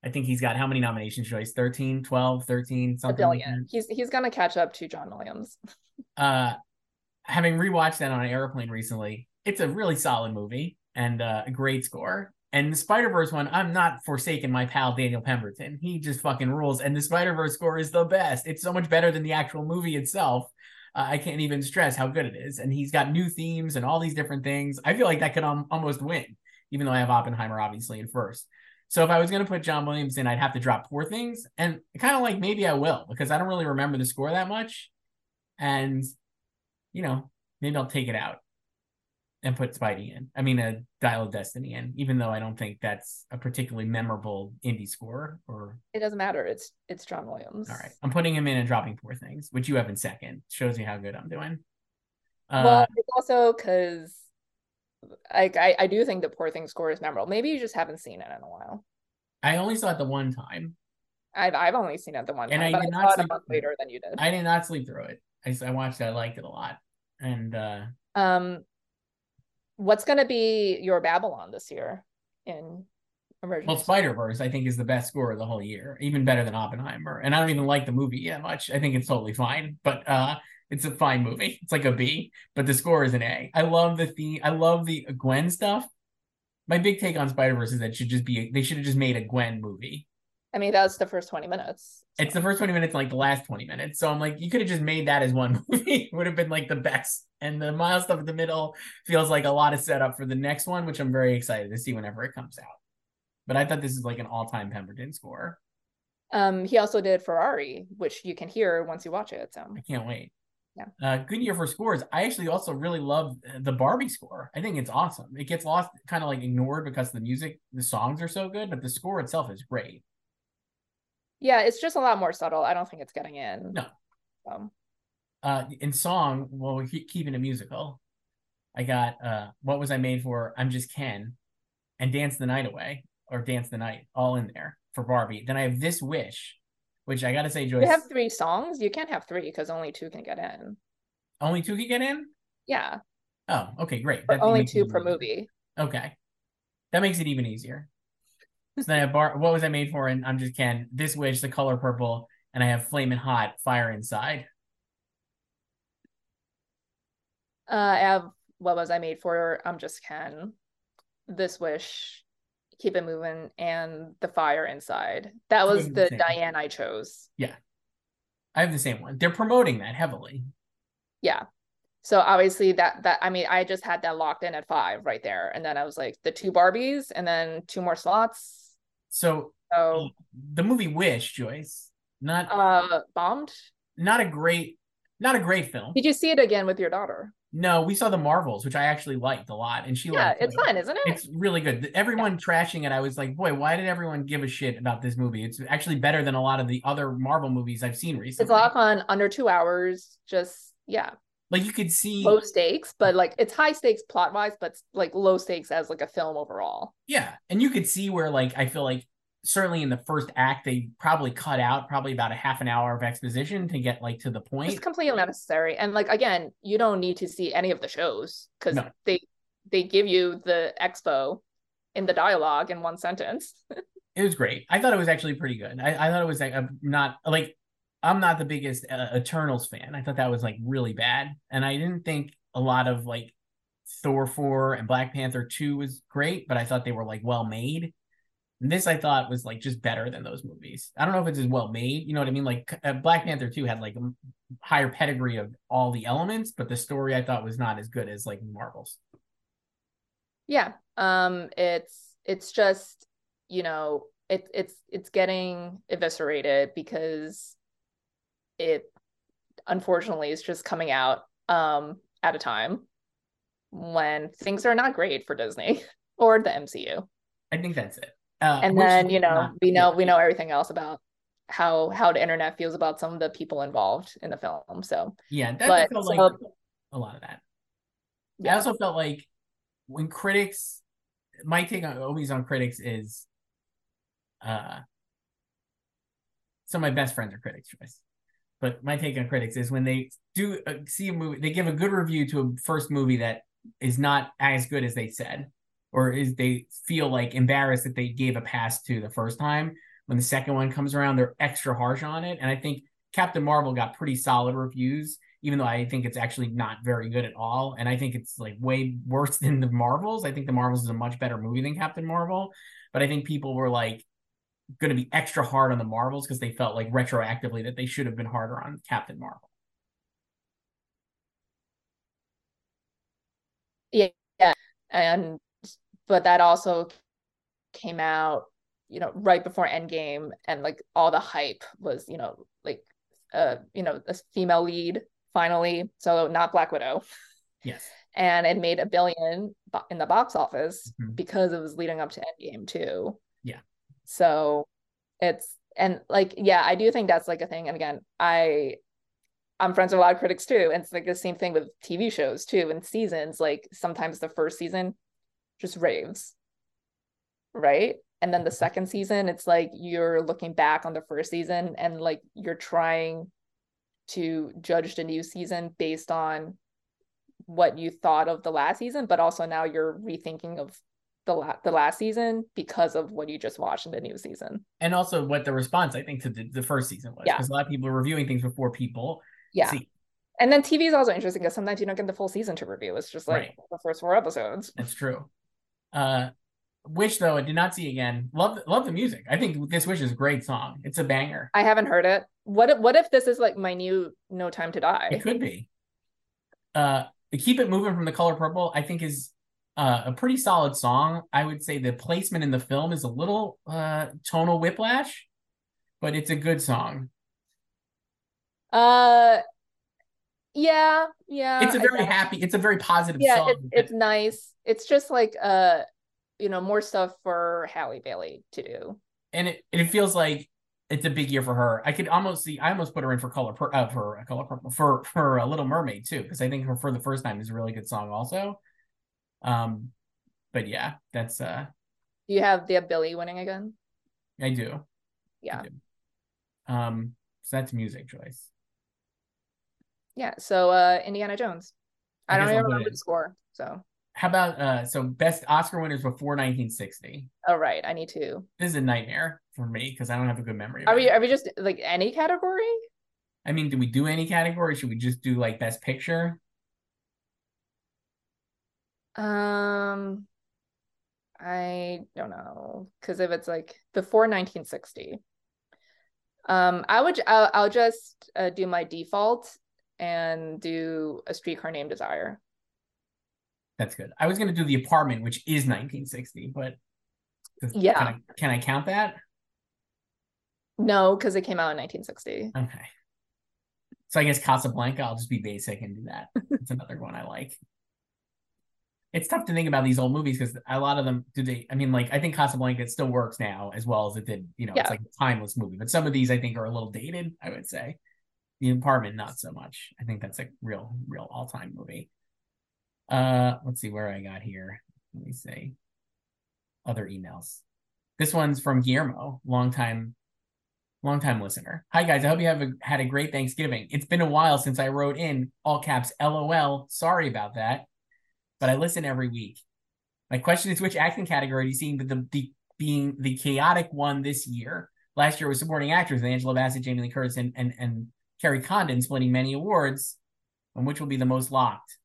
I think he's got how many nominations, Joyce? 13, 12, 13, something. A billion. Like he's he's gonna catch up to John Williams. uh having rewatched that on an airplane recently, it's a really solid movie and uh, a great score. And the Spider Verse one, I'm not forsaking my pal Daniel Pemberton. He just fucking rules. And the Spider Verse score is the best. It's so much better than the actual movie itself. Uh, I can't even stress how good it is. And he's got new themes and all these different things. I feel like that could um, almost win, even though I have Oppenheimer obviously in first. So if I was going to put John Williams in, I'd have to drop Poor Things. And kind of like maybe I will because I don't really remember the score that much. And, you know, maybe I'll take it out and put Spidey in. I mean, a Dial of Destiny in, even though I don't think that's a particularly memorable indie score. Or it doesn't matter. It's it's John Williams. All right, I'm putting him in and dropping Poor Things, which you have in second. Shows you how good I'm doing. Uh, well, it's also because I, I I do think the Poor Things score is memorable. Maybe you just haven't seen it in a while. I only saw it the one time. I've I've only seen it the one time. and time, I did not it a month later than you did. I did not sleep through it. I, I watched it. I liked it a lot, and uh um what's going to be your Babylon this year in emergency? Well, Spider Verse, I think, is the best score of the whole year, even better than Oppenheimer. And I don't even like the movie that much. I think it's totally fine, but uh, it's a fine movie. It's like a B, but the score is an A. I love the theme. I love the Gwen stuff. My big take on Spider Verse is that should just be they should have just made a Gwen movie. I mean, that's the first 20 minutes. It's the first 20 minutes, like the last 20 minutes. So I'm like, you could have just made that as one movie. it would have been like the best. And the Miles stuff in the middle feels like a lot of setup for the next one, which I'm very excited to see whenever it comes out. But I thought this is like an all-time Pemberton score. Um, he also did Ferrari, which you can hear once you watch it. So I can't wait. Yeah. Uh, good year for scores. I actually also really love the Barbie score. I think it's awesome. It gets lost, kind of like ignored because the music, the songs are so good, but the score itself is great. Yeah, it's just a lot more subtle. I don't think it's getting in. No. Um, uh, in song, well, we're keeping a musical. I got uh, what was I made for? I'm just Ken, and Dance the Night Away or Dance the Night, all in there for Barbie. Then I have This Wish, which I gotta say, Joyce. You have three songs. You can't have three because only two can get in. Only two can get in. Yeah. Oh, okay, great. That only two per movie. Okay, that makes it even easier. So then I have bar. What was I made for? And I'm just Ken. This wish, the color purple, and I have Flamin' Hot fire inside. Uh, I have what was I made for? I'm just Ken. This wish, keep it moving, and the fire inside. That was the, the Diane I chose. Yeah, I have the same one. They're promoting that heavily. Yeah. So obviously that that I mean I just had that locked in at five right there, and then I was like the two Barbies and then two more slots So, So the movie Wish, Joyce, not uh bombed. not a great not a great film. Did you see it again with your daughter? No, we saw the Marvels, which I actually liked a lot, and she Yeah, liked Yeah, it's it. fun, isn't it? It's really good. Everyone trashing it, I was like, boy, why did everyone give a shit about this movie? It's actually better than a lot of the other Marvel movies I've seen recently. It's a lot on under two hours. Just yeah, Like you could see, low stakes, but like it's high stakes plot wise, but like low stakes as like a film overall. yeah, and you could see where like I feel like certainly in the first act they probably cut out probably about a half an hour of exposition to get like to the point. It's completely unnecessary. And like again, you don't need to see any of the shows because No. they they give you the expo in the dialogue in one sentence. it was great. I thought it was actually pretty good. I, I thought it was like I'm not like I'm not the biggest uh, Eternals fan. I thought that was like really bad, and I didn't think a lot of like Thor four and Black Panther two was great, but I thought they were like well made. And this I thought was like just better than those movies. I don't know if it's as well made. You know what I mean? Like uh, Black Panther two had like a higher pedigree of all the elements, but the story I thought was not as good as like Marvel's. yeah. Um it's it's just, you know, it it's it's getting eviscerated because it unfortunately is just coming out um at a time when things are not great for Disney or the MCU. I think that's it. Uh, and then you know not- we know yeah. we know everything else about how how the internet feels about some of the people involved in the film so Yeah, that but felt so- a lot of that. I also felt like when critics, my take on always on critics is, uh, some of my best friends are critics, Joyce. But my take on critics is when they do uh, see a movie, they give a good review to a first movie that is not as good as they said, or is they feel like embarrassed that they gave a pass to the first time. When the second one comes around, they're extra harsh on it, and I think Captain Marvel got pretty solid reviews, even though I think it's actually not very good at all. And I think it's like way worse than the Marvels. I think the Marvels is a much better movie than Captain Marvel. But I think people were like going to be extra hard on the Marvels because they felt like retroactively that they should have been harder on Captain Marvel. Yeah. And but that also came out you know right before endgame and like all the hype was you know like uh you know a female lead finally so not black widow Yes. and it made a billion in the box office Mhm. because it was leading up to Endgame too. Yeah. So it's and like yeah, I do think that's like a thing. And again, I I'm friends with a lot of critics too, and it's like the same thing with TV shows too and seasons. Like sometimes the first season just raves, right? And then the mm-hmm. second season, it's like you're looking back on the first season and like you're trying to judge the new season based on what you thought of the last season, but also now you're rethinking of the la- the last season because of what you just watched in the new season. And also what the response I think to the, the first season was Yeah. because a lot of people are reviewing things before people Yeah. see. And then TV is also interesting because sometimes you don't get the full season to review. It's just like Right. the first four episodes. That's true. Uh, Wish though I did not see again. Love love the music. I think this Wish is a great song. It's a banger. I haven't heard it. What if, what if this is like my new No Time to Die? It could be. Uh, Keep It Moving from the Color Purple, I think is uh, a pretty solid song. I would say the placement in the film is a little uh, tonal whiplash, but it's a good song. Uh, yeah, yeah. It's a very happy, it's a very positive yeah. song. It's it's nice. It's just like uh, you know, more stuff for Halle Bailey to do. and it, it feels like it's a big year for her. I could almost see. I almost put her in for color Pur- uh, for uh, color purple for for a Little Mermaid too, because I think her for the first time is a really good song also. Um, but yeah, that's uh, Do you have the Billie winning again? I do. Yeah. Um, so that's music choice. Yeah. So uh Indiana Jones. I I don't even remember the score. So How about uh, so best Oscar winners before 1960? oh right, I need to. This is a nightmare for me because I don't have a good memory. Are we it. are we just like any category? I mean, do we do any category? Should we just do like best picture? Um I don't know because if it's like before 1960 um I would I'll, I'll just uh, do my default and do a streetcar named Desire. That's good. I was gonna do the apartment, which is 1960, but Yeah. Can I, can I count that? No, because it came out in 1960. Okay. So I guess Casablanca, I'll just be basic and do that. It's another one I like. It's tough to think about these old movies because a lot of them do they I mean like I think Casablanca still works now as well as it did, you know, Yeah. it's like a timeless movie. But some of these I think are a little dated, I would say. The apartment, not so much. I think that's a real, real all-time movie. Uh let's see where I got here. Let me see. Other emails. This one's from Guillermo, longtime long time listener. Hi guys, I hope you have a, had a great Thanksgiving. It's been a while since I wrote in all caps LOL. Sorry about that, but I listen every week. My question is, which acting category do you see the, the being the chaotic one this year? Last year was supporting actors Angela Bassett, Jamie Lee Curtis, and and and Kerry Condon splitting many awards. And which will be the most locked?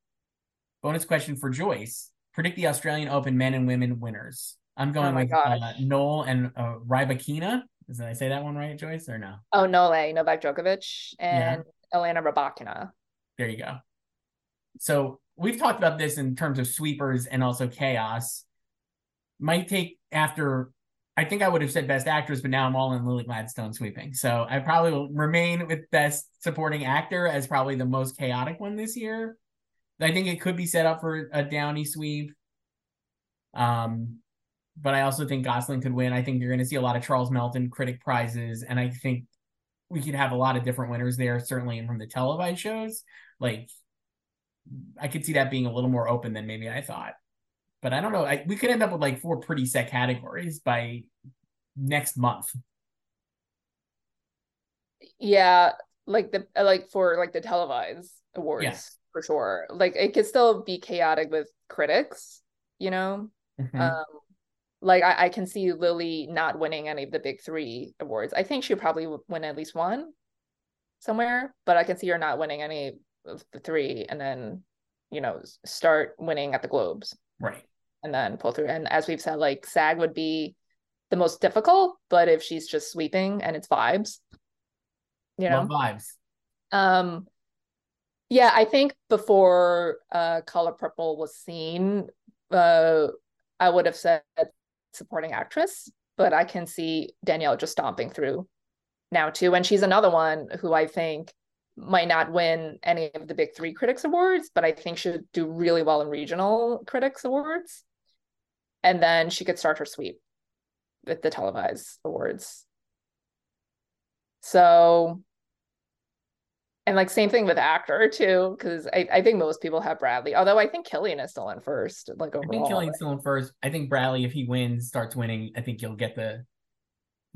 Bonus question for Joyce: Predict the Australian Open men and women winners. I'm going Oh with uh. Nole and uh, Rybakina. Did I say that one right, Joyce, or no? Oh, Nole, Novak Djokovic, Yeah. and Elena Rybakina. There you go. So we've talked about this in terms of sweepers and also chaos. Might take after. I think I would have said best actress, but now I'm all in Lily Gladstone sweeping. So I probably will remain with best supporting actor as probably the most chaotic one this year. I think it could be set up for a Downey sweep. Um, but I also think Gosling could win. I think you're going to see a lot of Charles Melton critic prizes, and I think we could have a lot of different winners there, certainly from the televised shows. Like I could see that being a little more open than maybe I thought. But I don't know. I, we could end up with like four pretty set categories by next month. Yeah, like the like for like the televised awards Yeah. for sure. Like it could still be chaotic with critics, you know. Mhm. Um, like I, I can see Lily not winning any of the big three awards. I think she'll probably win at least one somewhere, but I can see her not winning any of the three, and then you know start winning at the Globes right. and then pull through. And as we've said, like SAG would be the most difficult, but if she's just sweeping and it's vibes, you know. Love vibes. Um, yeah, I think before uh Color Purple was seen, uh I would have said supporting actress, but I can see Danielle just stomping through now too. And she's another one who I think might not win any of the big three critics awards, but I think should do really well in regional critics awards. And then she could start her sweep with the televised awards. So and like same thing with actor too, because I, I think most people have Bradley. Although I think Cillian is still in first, like I overall. think Cillian's still in first. I think Bradley, if he wins, starts winning, I think you'll get the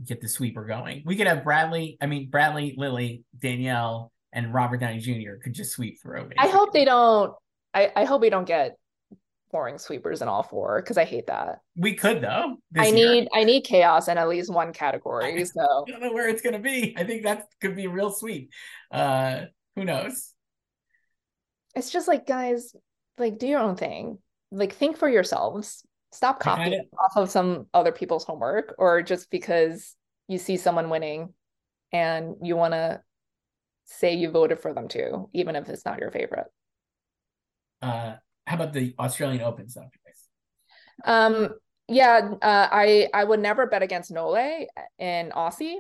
get the sweeper going. We could have Bradley, I mean Bradley, Lily, Danielle, and Robert Downey Jr. could just sweep through. I hope they don't. I I hope we don't get boring sweepers in all four because I hate that. We could though. I year. need I need chaos in at least one category. So I don't know where it's gonna be. I think that could be real sweet. Uh, who knows? it's just like guys, like do your own thing. Like think for yourselves. Stop I copying off of some other people's homework or just because you see someone winning and you want to say you voted for them too, even if it's not your favorite. Uh, how about the Australian Open stuff? Um, yeah, uh, I I would never bet against Nole in Aussie,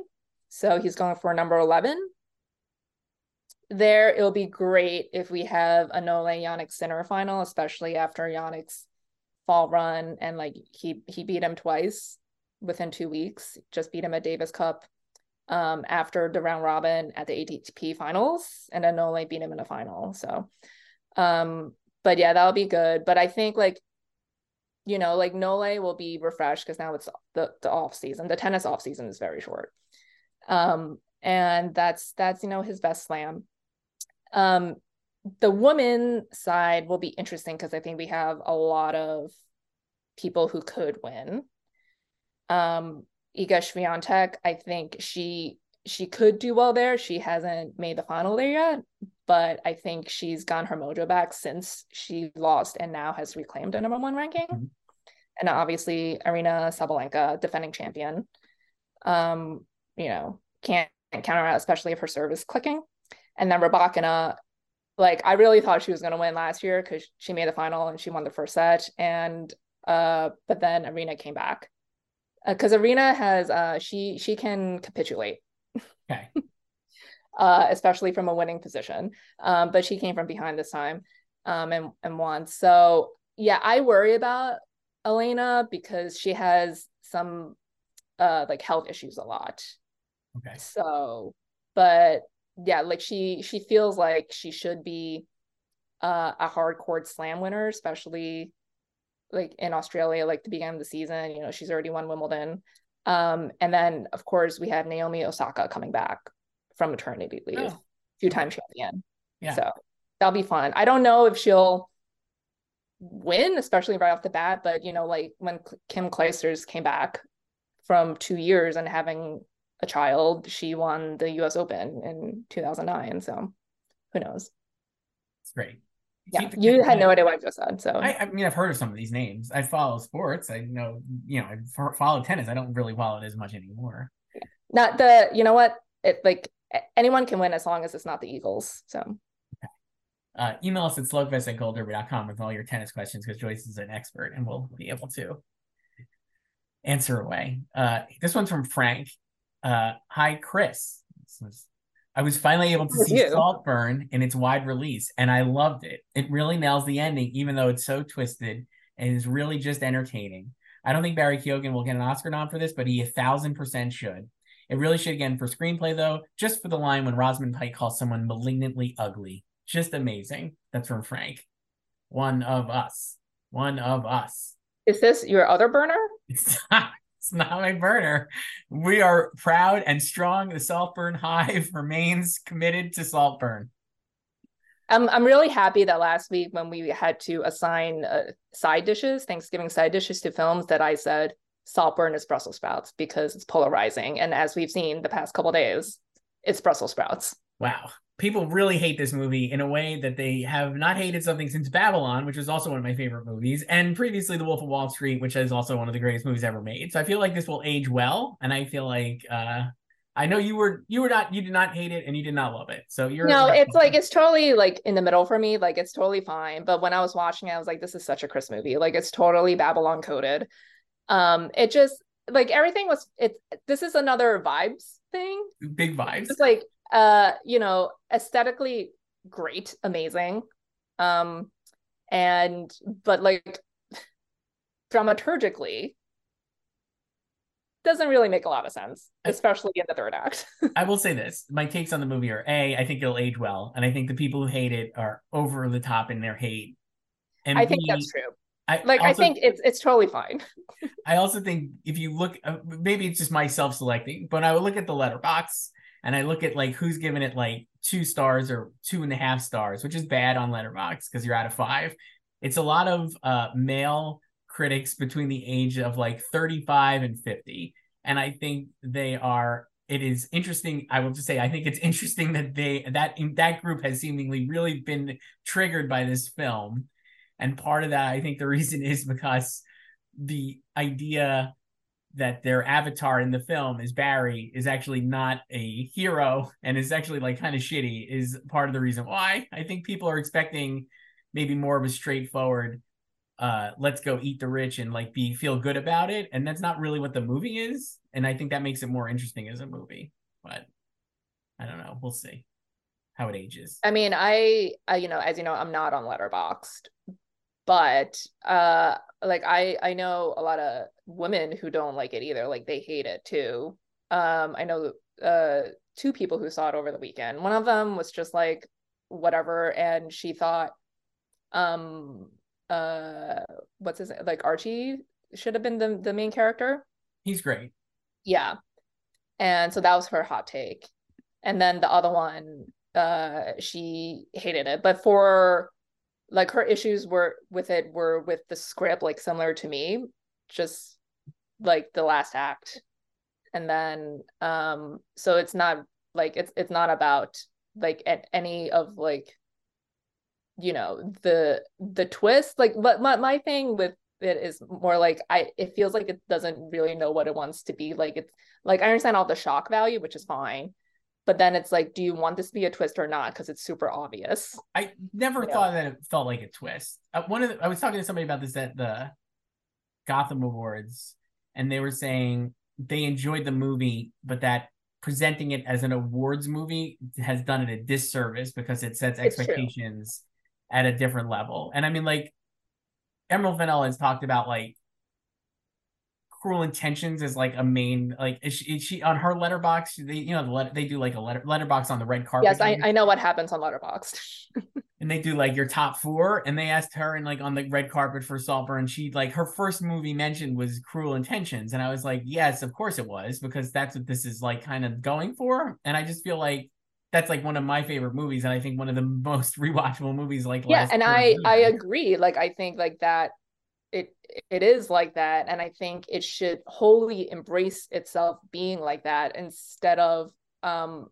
so he's going for number eleven. There, it'll be great if we have a Nole Jannik Sinner final, especially after Jannik's fall run and like he he beat him twice within two weeks. Just beat him at Davis Cup, um, after the round robin at the ATP finals, and then Nole beat him in the final. So, um, but yeah, that'll be good. But I think like you know, like Nole will be refreshed because now it's the the off season. The tennis off season is very short. Um, and that's that's you know his best slam. Um, the woman side will be interesting because I think we have a lot of people who could win. Um, Iga Swiatek, I think she she could do well there. She hasn't made the final there yet, but I think she's gotten her mojo back since she lost and now has reclaimed a number one ranking. Mhm. And obviously, Aryna Sabalenka, defending champion, um, you know, can't counter out, especially if her serve is clicking. And then Rybakina, like I really thought she was going to win last year because she made the final and she won the first set. And uh, but then Aryna came back because Aryna has uh she she can capitulate. Okay. uh, especially from a winning position. Um, but she came from behind this time, um, and and won. So yeah, I worry about Elena because she has some uh like health issues a lot. Okay. So, but yeah, like she she feels like she should be uh, a hard court slam winner, especially like in Australia, like the beginning of the season. You know, she's already won Wimbledon. Um, and then of course we have Naomi Osaka coming back from maternity leave, oh. two-time champion. Yeah. So that'll be fun. I don't know if she'll win, especially right off the bat, but you know, like when Kim Clijsters came back from two years and having a child, she won the US Open in 2009. So who knows? It's great. Yeah, you had no idea what I just said. So I, I, mean, I've heard of some of these names. I follow sports. I know, you know, I follow tennis. I don't really follow it as much anymore. Not the, you know what? It like anyone can win as long as it's not the Eagles. So. Okay. Uh, email us at slugfest at goldderby.com with all your tennis questions because Joyce is an expert and we'll be able to answer away. Uh, this one's from Frank. Uh, hi, Chris. I was finally able to see you. Saltburn in its wide release, and I loved it. It really nails the ending, even though it's so twisted and is really just entertaining. I don't think Barry Keoghan will get an Oscar nom for this, but he a thousand percent should. It really should again for screenplay though, just for the line when Rosamund Pike calls someone malignantly ugly. Just amazing. That's from Frank. One of us. One of us. Is this your other burner? It's not, it's not my burner. We are proud and strong. The Saltburn Hive remains committed to Saltburn. I'm I'm really happy that last week when we had to assign uh, side dishes, Thanksgiving side dishes to films, that I said Saltburn is Brussels sprouts because it's polarizing, and as we've seen the past couple days, it's Brussels sprouts. Wow, people really hate this movie in a way that they have not hated something since Babylon, which is also one of my favorite movies, and previously The Wolf of Wall Street, which is also one of the greatest movies ever made. So I feel like this will age well, and I feel like uh I know you were you were not you did not hate it and you did not love it. So you're No, it's like it's totally like in the middle for me. Like it's totally fine. But when I was watching it, I was like, this is such a Chris movie. Like it's totally Babylon coded. Um, it just like everything was it's this is another vibes thing. Big vibes. It's like uh you know aesthetically great amazing. Um and but like dramaturgically doesn't really make a lot of sense especially in the third act. I will say this my takes on the movie are a i think it'll age well and i think the people who hate it are over the top in their hate. And i B, think that's true. I, like also, I think it's it's totally fine. I also think if you look, uh, maybe it's just my self-selecting, but I would look at the Letterboxd and I look at like who's giving it like two stars or two and a half stars, which is bad on Letterboxd because you're out of five. It's a lot of uh, male critics between the age of like 35 and 50, and I think they are. It is interesting. I will just say I think it's interesting that they that that group has seemingly really been triggered by this film, and part of that I think the reason is because the idea that their avatar in the film is Barry is actually not a hero and is actually like kind of shitty is part of the reason why. I think people are expecting maybe more of a straightforward uh let's go eat the rich and like be feel good about it and that's not really what the movie is and I think that makes it more interesting as a movie but I don't know. We'll see how it ages. I mean I, you know as you know I'm not on Letterboxd but uh like i i know a lot of women who don't like it either like they hate it too. Um i know uh two people who saw it over the weekend. One of them was just like whatever and she thought um uh what's his name? like archie should have been the the main character. He's great. Yeah. And so that was her hot take. And then the other one uh she hated it. But for like her issues were with it were with the script like similar to me just like the last act. And then um so it's not like it's it's not about like at any of like you know the the twist. Like but my, my thing with it is more like i it feels like it doesn't really know what it wants to be. Like it's like i understand all the shock value which is fine but then it's like do you want this to be a twist or not because it's super obvious i never yeah. thought that it felt like a twist uh, one of the, i was talking to somebody about this at the gotham awards and they were saying they enjoyed the movie, but that presenting it as an awards movie has done it a disservice because it sets expectations at a different level. And I mean, like Emerald Fennell has talked about like cruel intentions is like a main like is she, is she on her Letterboxd? they you know the letter, they do like a letter Letterboxd on the red carpet yes I, I know what happens on Letterboxd. and they do like your top four and they asked her and like on the red carpet for Saltburn, and she like her first movie mentioned was cruel intentions and i was like yes of course it was because that's what this is like kind of going for and i just feel like that's like one of my favorite movies and i think one of the most rewatchable movies like yeah and i i agree like i think like that it it is like that. And i think it should wholly embrace itself being like that instead of um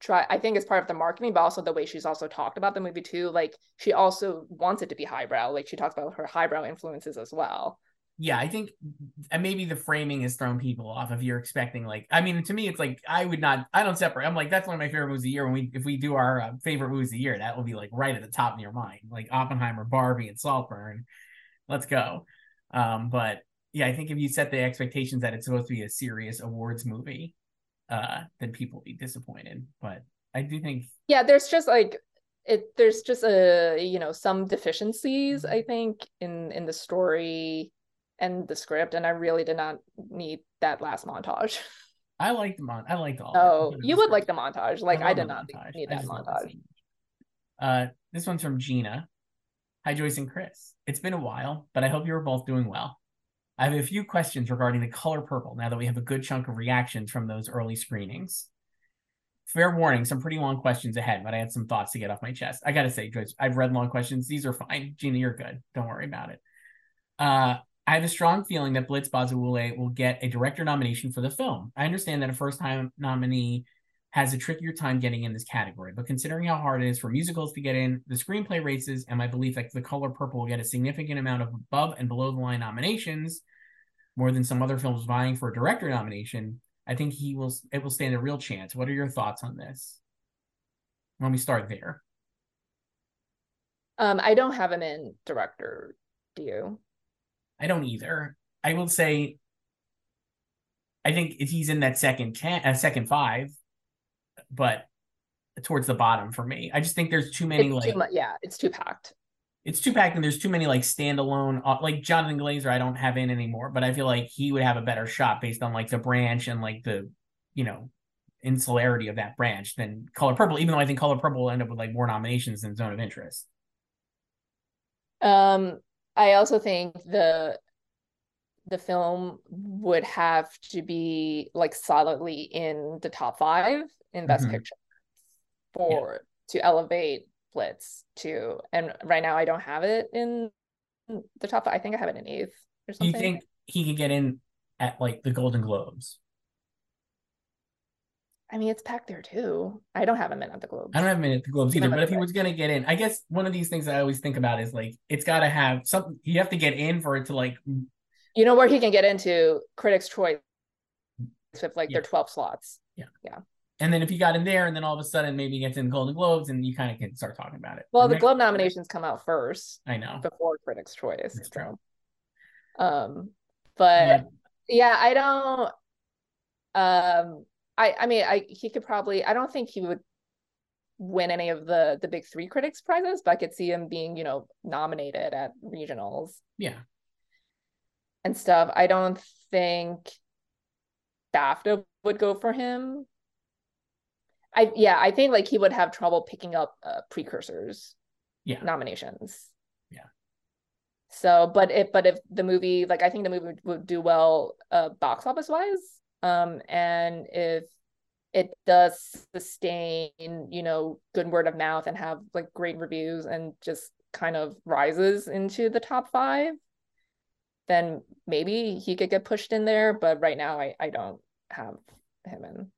try i think it's part of the marketing but also the way she's also talked about the movie too. Like she also wants it to be highbrow. Like she talks about her highbrow influences as well. Yeah i think and maybe the framing has thrown people off if you're expecting like i mean to me it's like i would not i don't separate. I'm like that's one of my favorite movies of the year. When we if we do our uh, favorite movies of the year that will be like right at the top of your mind. Like oppenheimer barbie and saltburn let's go um, but yeah, I think if you set the expectations that it's supposed to be a serious awards movie, uh, then people will be disappointed. But I do think yeah, there's just like it. There's just a you know some deficiencies I think in in the story and the script, and I really did not need that last montage. I liked the mon. I liked all. Oh, you would like the montage. Like I, I did not need that montage. Uh, this one's from Gina. Hi, Joyce and Chris. It's been a while, but I hope you are both doing well. I have a few questions regarding the color purple now that we have a good chunk of reactions from those early screenings. Fair warning, some pretty long questions ahead, but I had some thoughts to get off my chest. I gotta say, Joyce, I've read long questions. These are fine. Gina, you're good. Don't worry about it. Uh, I have a strong feeling that Blitz Bazawule will get a director nomination for the film. I understand that a first time nominee has a trickier time getting in this category. But considering how hard it is for musicals to get in, the screenplay races, and my belief that The Color Purple will get a significant amount of above and below the line nominations, more than some other films vying for a director nomination, I think he will it will stand a real chance. What are your thoughts on this? Let me start there. Um, I don't have him in director. Do you? I don't either. I will say, I think if he's in that second ten, uh, second five, but towards the bottom for me. I just think there's too many it's like too much, yeah, it's too packed. It's too packed, and there's too many like standalone uh, like Jonathan Glazer. I don't have in anymore, but I feel like he would have a better shot based on like the branch and like the you know insularity of that branch than Color Purple. Even though I think Color Purple will end up with like more nominations than Zone of Interest. Um, I also think the the film would have to be like solidly in the top five in best mm-hmm. picture for yeah. to elevate blitz to and right now i don't have it in the top i think i have it in eighth or something you think he could get in at like the golden globes I mean, it's packed there too. I don't have him in at the Globes. I don't have him in at the Globes either. But if he was gonna get in, I guess one of these things I always think about is like it's got to have something. You have to get in for it to like. You know where he can get into Critics' Choice with like yeah. their twelve slots. Yeah, yeah. And then if you got in there, and then all of a sudden maybe he gets in Golden Globes, and you kind of can start talking about it. Well, the, the Globe nominations come out first. I know before Critics' Choice. That's true. Um, but yeah. yeah, I don't. Um, I I mean, I he could probably. I don't think he would win any of the the big three critics prizes, but I could see him being you know nominated at regionals. Yeah. And stuff. I don't think BAFTA would go for him I yeah, I think like he would have trouble picking up uh, precursors. Yeah. Nominations. Yeah. So, but if but if the movie like I think the movie would, would do well uh box office wise, um, and if it does sustain, you know, good word of mouth and have like great reviews and just kind of rises into the top five, then maybe he could get pushed in there. But right now, I I don't have him in.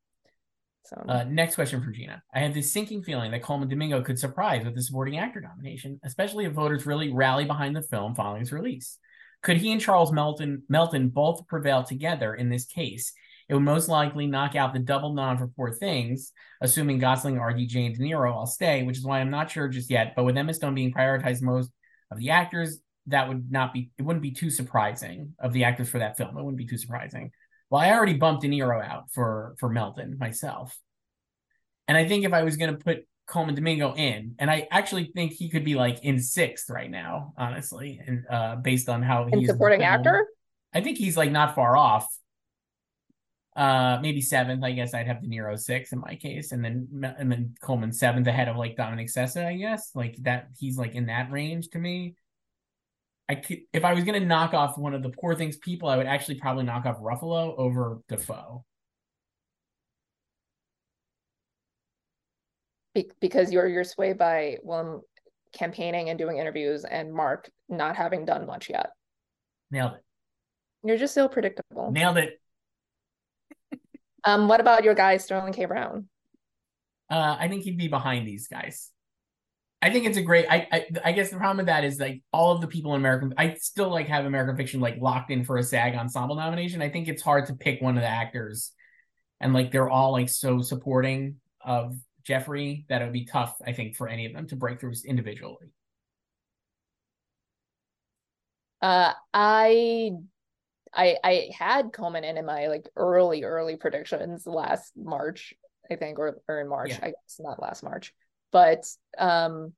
So uh, next question for Gina. I have this sinking feeling that Colman Domingo could surprise with the supporting actor nomination, especially if voters really rally behind the film following its release. Could he and Charles Melton Melton both prevail together in this case? It would most likely knock out the double nom for Poor Things, assuming Gosling, RDJ, and De Niro all stay, which is why I'm not sure just yet. But with Emma Stone being prioritized most of the actors, that would not be it wouldn't be too surprising of the actors for that film. It wouldn't be too surprising. Well, I already bumped De Niro out for for Melton myself. And I think if I was gonna put Colman Domingo in, and I actually think he could be like in sixth right now, honestly, and uh based on how in he's supporting actor. I think he's like not far off. Uh, maybe seventh. I guess I'd have De Niro six in my case, and then and then Colman seventh ahead of like Dominic Sessa. I guess like that. He's like in that range to me. I could if I was gonna knock off one of the poor things people, I would actually probably knock off Ruffalo over Dafoe. Be- because you're you're swayed by Willem campaigning and doing interviews, and Mark not having done much yet. Nailed it. You're just so predictable. Nailed it. Um, what about your guy Sterling K. Brown? Uh, I think he'd be behind these guys. I think it's a great. I, I I guess the problem with that is like all of the people in American. I still like have American Fiction like locked in for a SAG ensemble nomination. I think it's hard to pick one of the actors, and like they're all like so supporting of Jeffrey that it would be tough. I think for any of them to break through individually. Uh, I I I had Colman in in my like early early predictions last March, I think, or or in March. Yeah. I guess not last March, but um,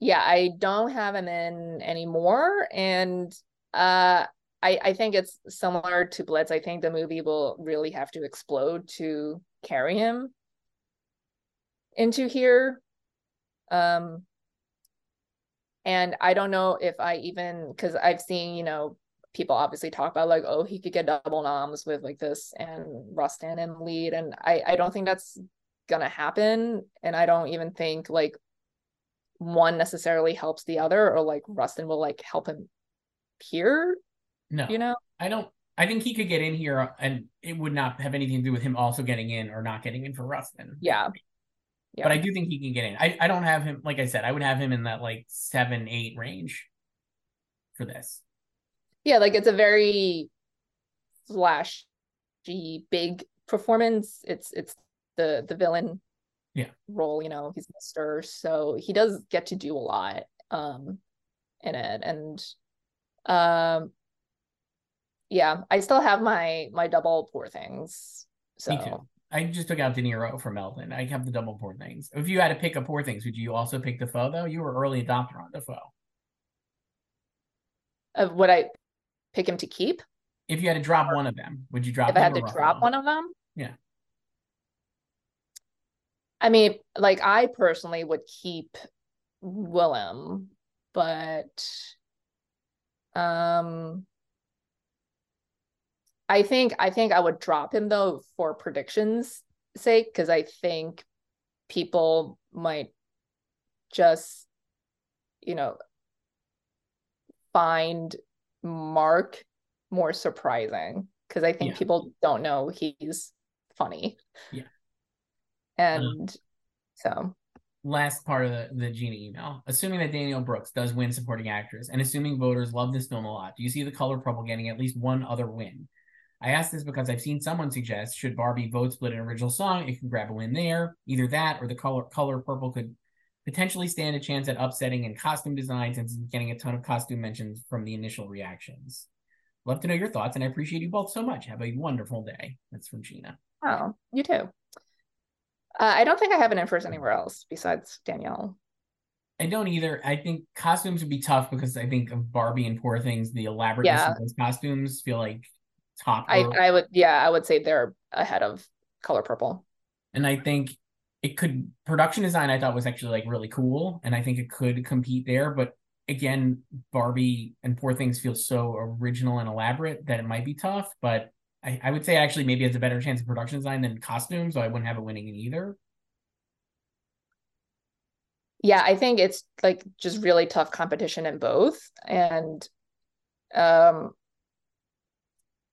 yeah, I don't have him in anymore, and uh, I I think it's similar to Blitz. I think the movie will really have to explode to carry him into here. Um, and I don't know if I even because I've seen you know people obviously talk about like oh he could get double noms with like this and Rustin and lead and I I don't think that's gonna happen and I don't even think like one necessarily helps the other or like Rustin will like help him here No, you know I don't. I think he could get in here, uh, and it would not have anything to do with him also getting in or not getting in for Rustin. yeah yeah But I do think he can get in. I, I don't have him, like I said, I would have him in that like seven, eight range for this. yeah like it's a very flashy big performance it's it's the the villain Yeah. role you know he's Mr. so he does get to do a lot um in it and um yeah I still have my my double poor things so Me too. I just took out De Niro for Melton. I have the double poor things. If you had to pick a poor things, would you also pick Dafoe though? You were early adopter on Dafoe. uh, would I pick him to keep If you had to drop one of them, would you drop if I had to drop one of them Yeah. I mean like I personally would keep Willem but um I think I think I would drop him though for predictions sake because I think people might just you know find Mark more surprising because I think Yeah. people don't know he's funny. Yeah. And um, so last part of the, the Gina email. Assuming that Danielle Brooks does win supporting actress, and assuming voters love this film a lot, do you see the color purple getting at least one other win? I ask this because I've seen someone suggest should Barbie vote split an original song, it could grab a win there. Either that or the color color purple could potentially stand a chance at upsetting in costume design since it's getting a ton of costume mentions from the initial reactions. Love to know your thoughts, and I appreciate you both so much. Have a wonderful day. That's from Gina. oh, you too. Uh, I don't think I have an interest anywhere else besides Danielle. I don't either. I think costumes would be tough because I think of Barbie and Poor Things, the elaborateness Yeah. of those costumes feel like top. I I would yeah I would say they're ahead of Color Purple. and I think it could production design I thought was actually like really cool, and I think it could compete there. But again, Barbie and Poor Things feel so original and elaborate that it might be tough. But I, I would say actually maybe has a better chance of production design than costume, so I wouldn't have it winning in either. Yeah, I think it's like just really tough competition in both, and um,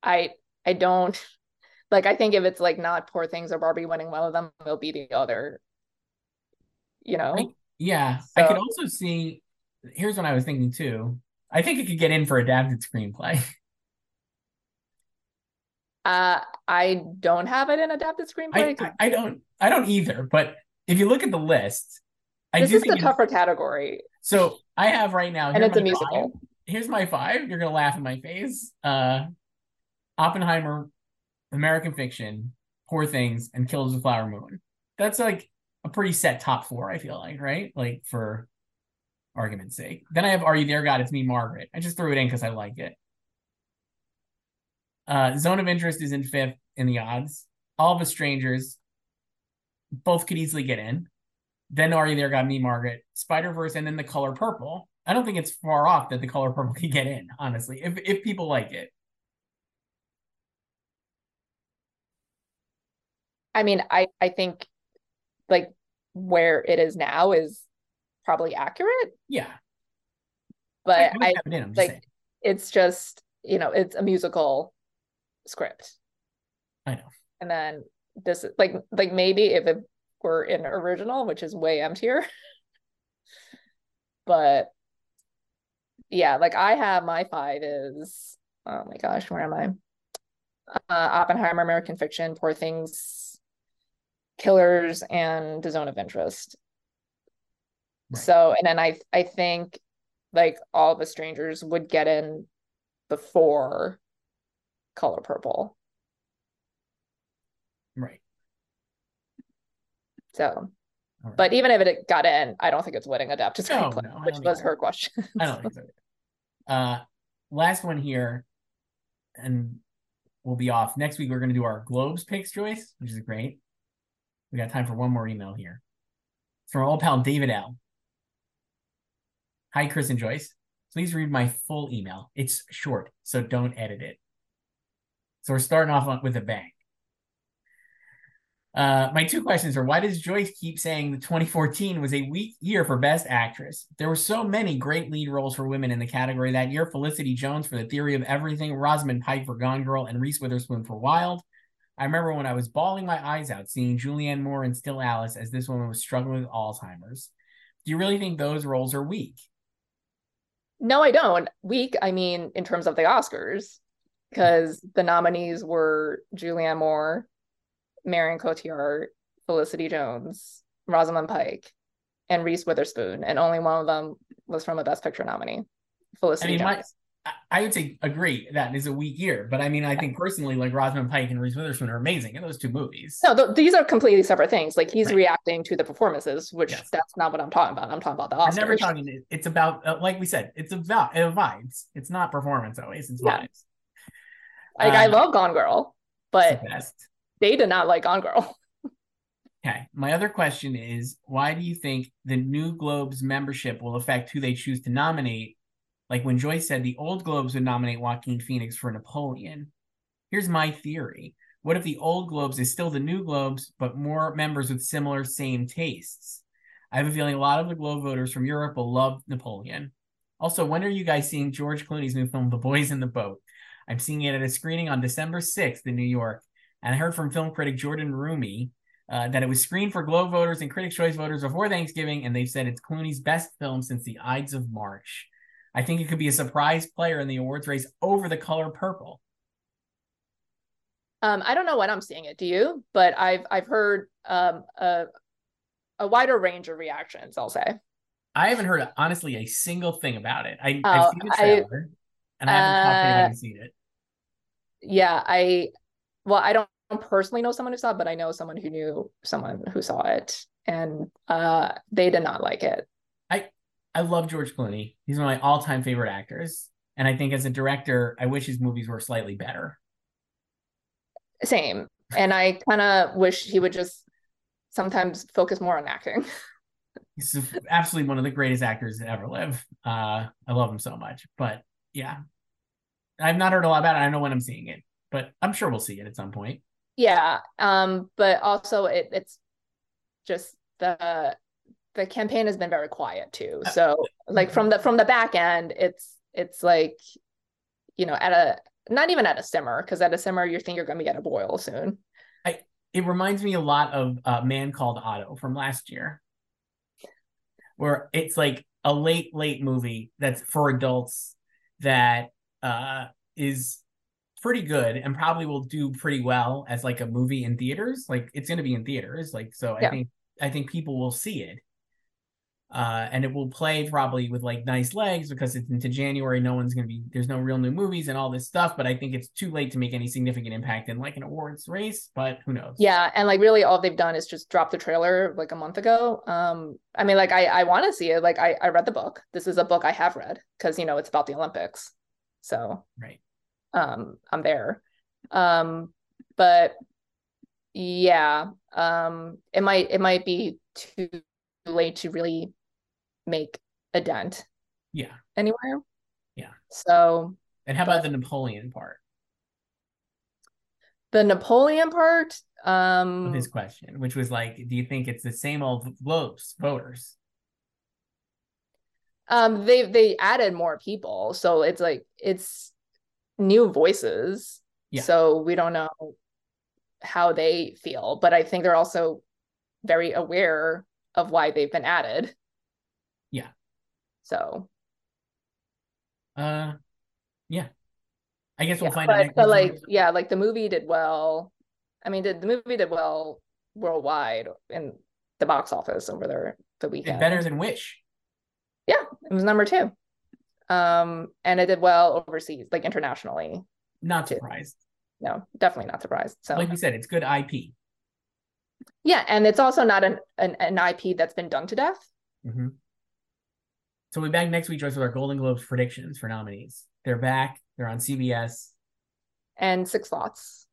I I don't like I think if it's like not Poor Things or Barbie winning one of them, it'll be the other. You know, I- Yeah, I could also see. Here's what I was thinking too. I think it could get in for adapted screenplay. uh, I don't have it in adapted I, screenplay. I I don't I don't either. But if you look at the list, I this is the tougher category. So I have right now, and it's a musical. five. Here's my five. You're gonna laugh in my face. Uh, Oppenheimer, American Fiction, Poor Things, and Killers of the Flower Moon. That's like a pretty set top four. I feel like, right? Like for argument's sake. Then I have Are You There, God? It's Me, Margaret. I just threw it in because I like it. Uh, Zone of Interest is in fifth in the odds. All of Us Strangers, both could easily get in. Then Are You There, got Me, Margaret. Spider Verse, and then The Color Purple. I don't think it's far off that The Color Purple could get in, honestly, if if people like it. I mean, I I think like where it is now is probably accurate, Yeah, but would I, have it in, like saying. it's just you know it's a musical script. I know. And then this like like maybe if it were an original, which is way emptier. but yeah, like I have my five is oh my gosh, where am I? Uh, Oppenheimer, American Fiction, Poor Things, Killers, and The Zone of Interest. Right. So, and then I I think like all the strangers would get in before Color Purple. Right. So, right. but even if it got in, I don't think it's winning adapted No, screenplay, no, which was her question. I don't think so. Uh, last one here, and we'll be off next week. We're going to do our Globes picks, Joyce, which is great. We got time for one more email here. It's from our old pal David L. Hi, Chris and Joyce. Please read my full email. It's short, so don't edit it. So we're starting off with a bang. Uh, my two questions are why does Joyce keep saying that 2014 was a weak year for Best Actress? There were so many great lead roles for women in the category that year Felicity Jones for The Theory of Everything, Rosamund Pike for Gone Girl, and Reese Witherspoon for Wild. I remember when I was bawling my eyes out seeing Julianne Moore in Still Alice as this woman was struggling with Alzheimer's. Do you really think those roles are weak? No, I don't. Weak, I mean, in terms of the Oscars, because the nominees were Julianne Moore, Marion Cotillard, Felicity Jones, Rosamund Pike, and Reese Witherspoon, and only one of them was from a Best Picture nominee, I Felicity mean, Jones. I- I would say agree that is a weak year, but I mean, I think personally, like Rosamund Pike and Reese Witherspoon are amazing in those two movies. No, th- these are completely separate things. Like he's Right. reacting to the performances, which Yes. that's not what I'm talking about. I'm talking about the Oscars. I'm never talking. It's about, uh, like we said, it's about it vibes. It's not performance always. It's Yeah. vibes. Like I Uh, love Gone Girl, but the they did not like Gone Girl. Okay. My other question is, why do you think the new Globes membership will affect who they choose to nominate? Like when Joyce said the old Globes would nominate Joaquin Phoenix for Napoleon. Here's my theory. What if the old Globes is still the new Globes, but more members with similar same tastes? I have a feeling a lot of the Globe voters from Europe will love Napoleon. Also, when are you guys seeing George Clooney's new film, The Boys in the Boat? I'm seeing it at a screening on December 6th in New York. And I heard from film critic Jordan Ruimy uh, that it was screened for Globe voters and Critics' Choice voters before Thanksgiving, and they've said it's Clooney's best film since The Ides of March. I think it could be a surprise player in the awards race over The Color Purple. Um, I don't know when I'm seeing it. Do you? But I've I've heard um a a wider range of reactions. I'll say. I haven't heard honestly a single thing about it. I, Oh, I've seen the I- trailer, and I haven't talked to Uh, anyone seen it. Yeah, I well, I don't personally know someone who saw it, but I know someone who knew someone who saw it, and uh, they did not like it. I I love George Clooney. He's one of my all-time favorite actors, and I think as a director, I wish his movies were slightly better. Same, and I kind of wish he would just sometimes focus more on acting. He's absolutely one of the greatest actors that ever live. Uh, I love him so much. But yeah, I've not heard a lot about it. I don't know when I'm seeing it, but I'm sure we'll see it at some point. Yeah, um, but also it it's just the the campaign has been very quiet too. So like from the from the back end, it's it's like you know at a not even at a simmer because at a simmer you think you're going to be at a boil soon. I It reminds me a lot of uh, Man Called Otto from last year, where it's like a late, late movie that's for adults that uh, is pretty good and probably will do pretty well as like a movie in theaters. Like it's going to be in theaters. Like so, I think I think people will see it. Uh, and it will play probably with like nice legs because it's into January. No one's gonna be there's no real new movies and all this stuff. But I think it's too late to make any significant impact in like an awards race. But who knows? Yeah, and like really, all they've done is just drop the trailer like a month ago. Um, I mean, like I I want to see it. Like I I read the book. This is a book I have read because you know it's about the Olympics. So right. Um, I'm there. Um, but yeah, um, it might it might be too late to really make a dent Yeah. anywhere. Yeah. So And how about the Napoleon part the Napoleon part, um, his question, which was like, do you think it's the same old globes voters? um, they they added more people, so it's like it's new voices. Yeah. So we don't know how they feel, but I think they're also very aware of why they've been added. Yeah. So Uh, yeah. I guess we'll yeah, find out. but, next but like yeah, like the movie did well. I mean, did the movie did well worldwide in the box office over there the weekend? better than Wish. Yeah, it was number two. Um, and it did well overseas, like internationally. Not surprised. No, definitely not surprised. So Like we said, it's good IP. yeah, and it's also not an, an an IP that's been done to death. Mhm. So we'll be back next week, Joyce, with our Golden Globes predictions for nominees. They're back. They're on CBS. And six slots.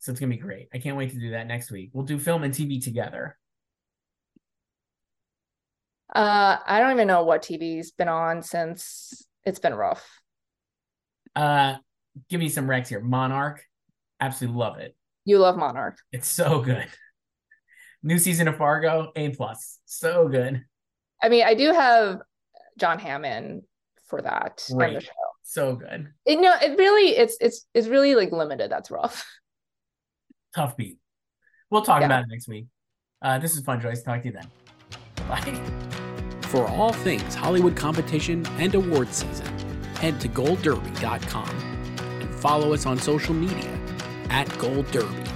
So it's gonna be great. I can't wait to do that next week. We'll do film and TV together. Uh, I don't even know what TV's been on since it's been rough. Uh give me some Rex here. Monarch. Absolutely love it. You love Monarch. It's so good. New season of Fargo, A plus. So good. I mean, I do have John Hammond for that and the show. So good. It, no, it really it's it's it's really like limited. That's rough. Tough beat. We'll talk Yeah. about it next week. Uh, this is fun, Joyce. Talk to you then. Bye. For all things Hollywood competition and award season, head to goldderby.com and follow us on social media at Gold Derby.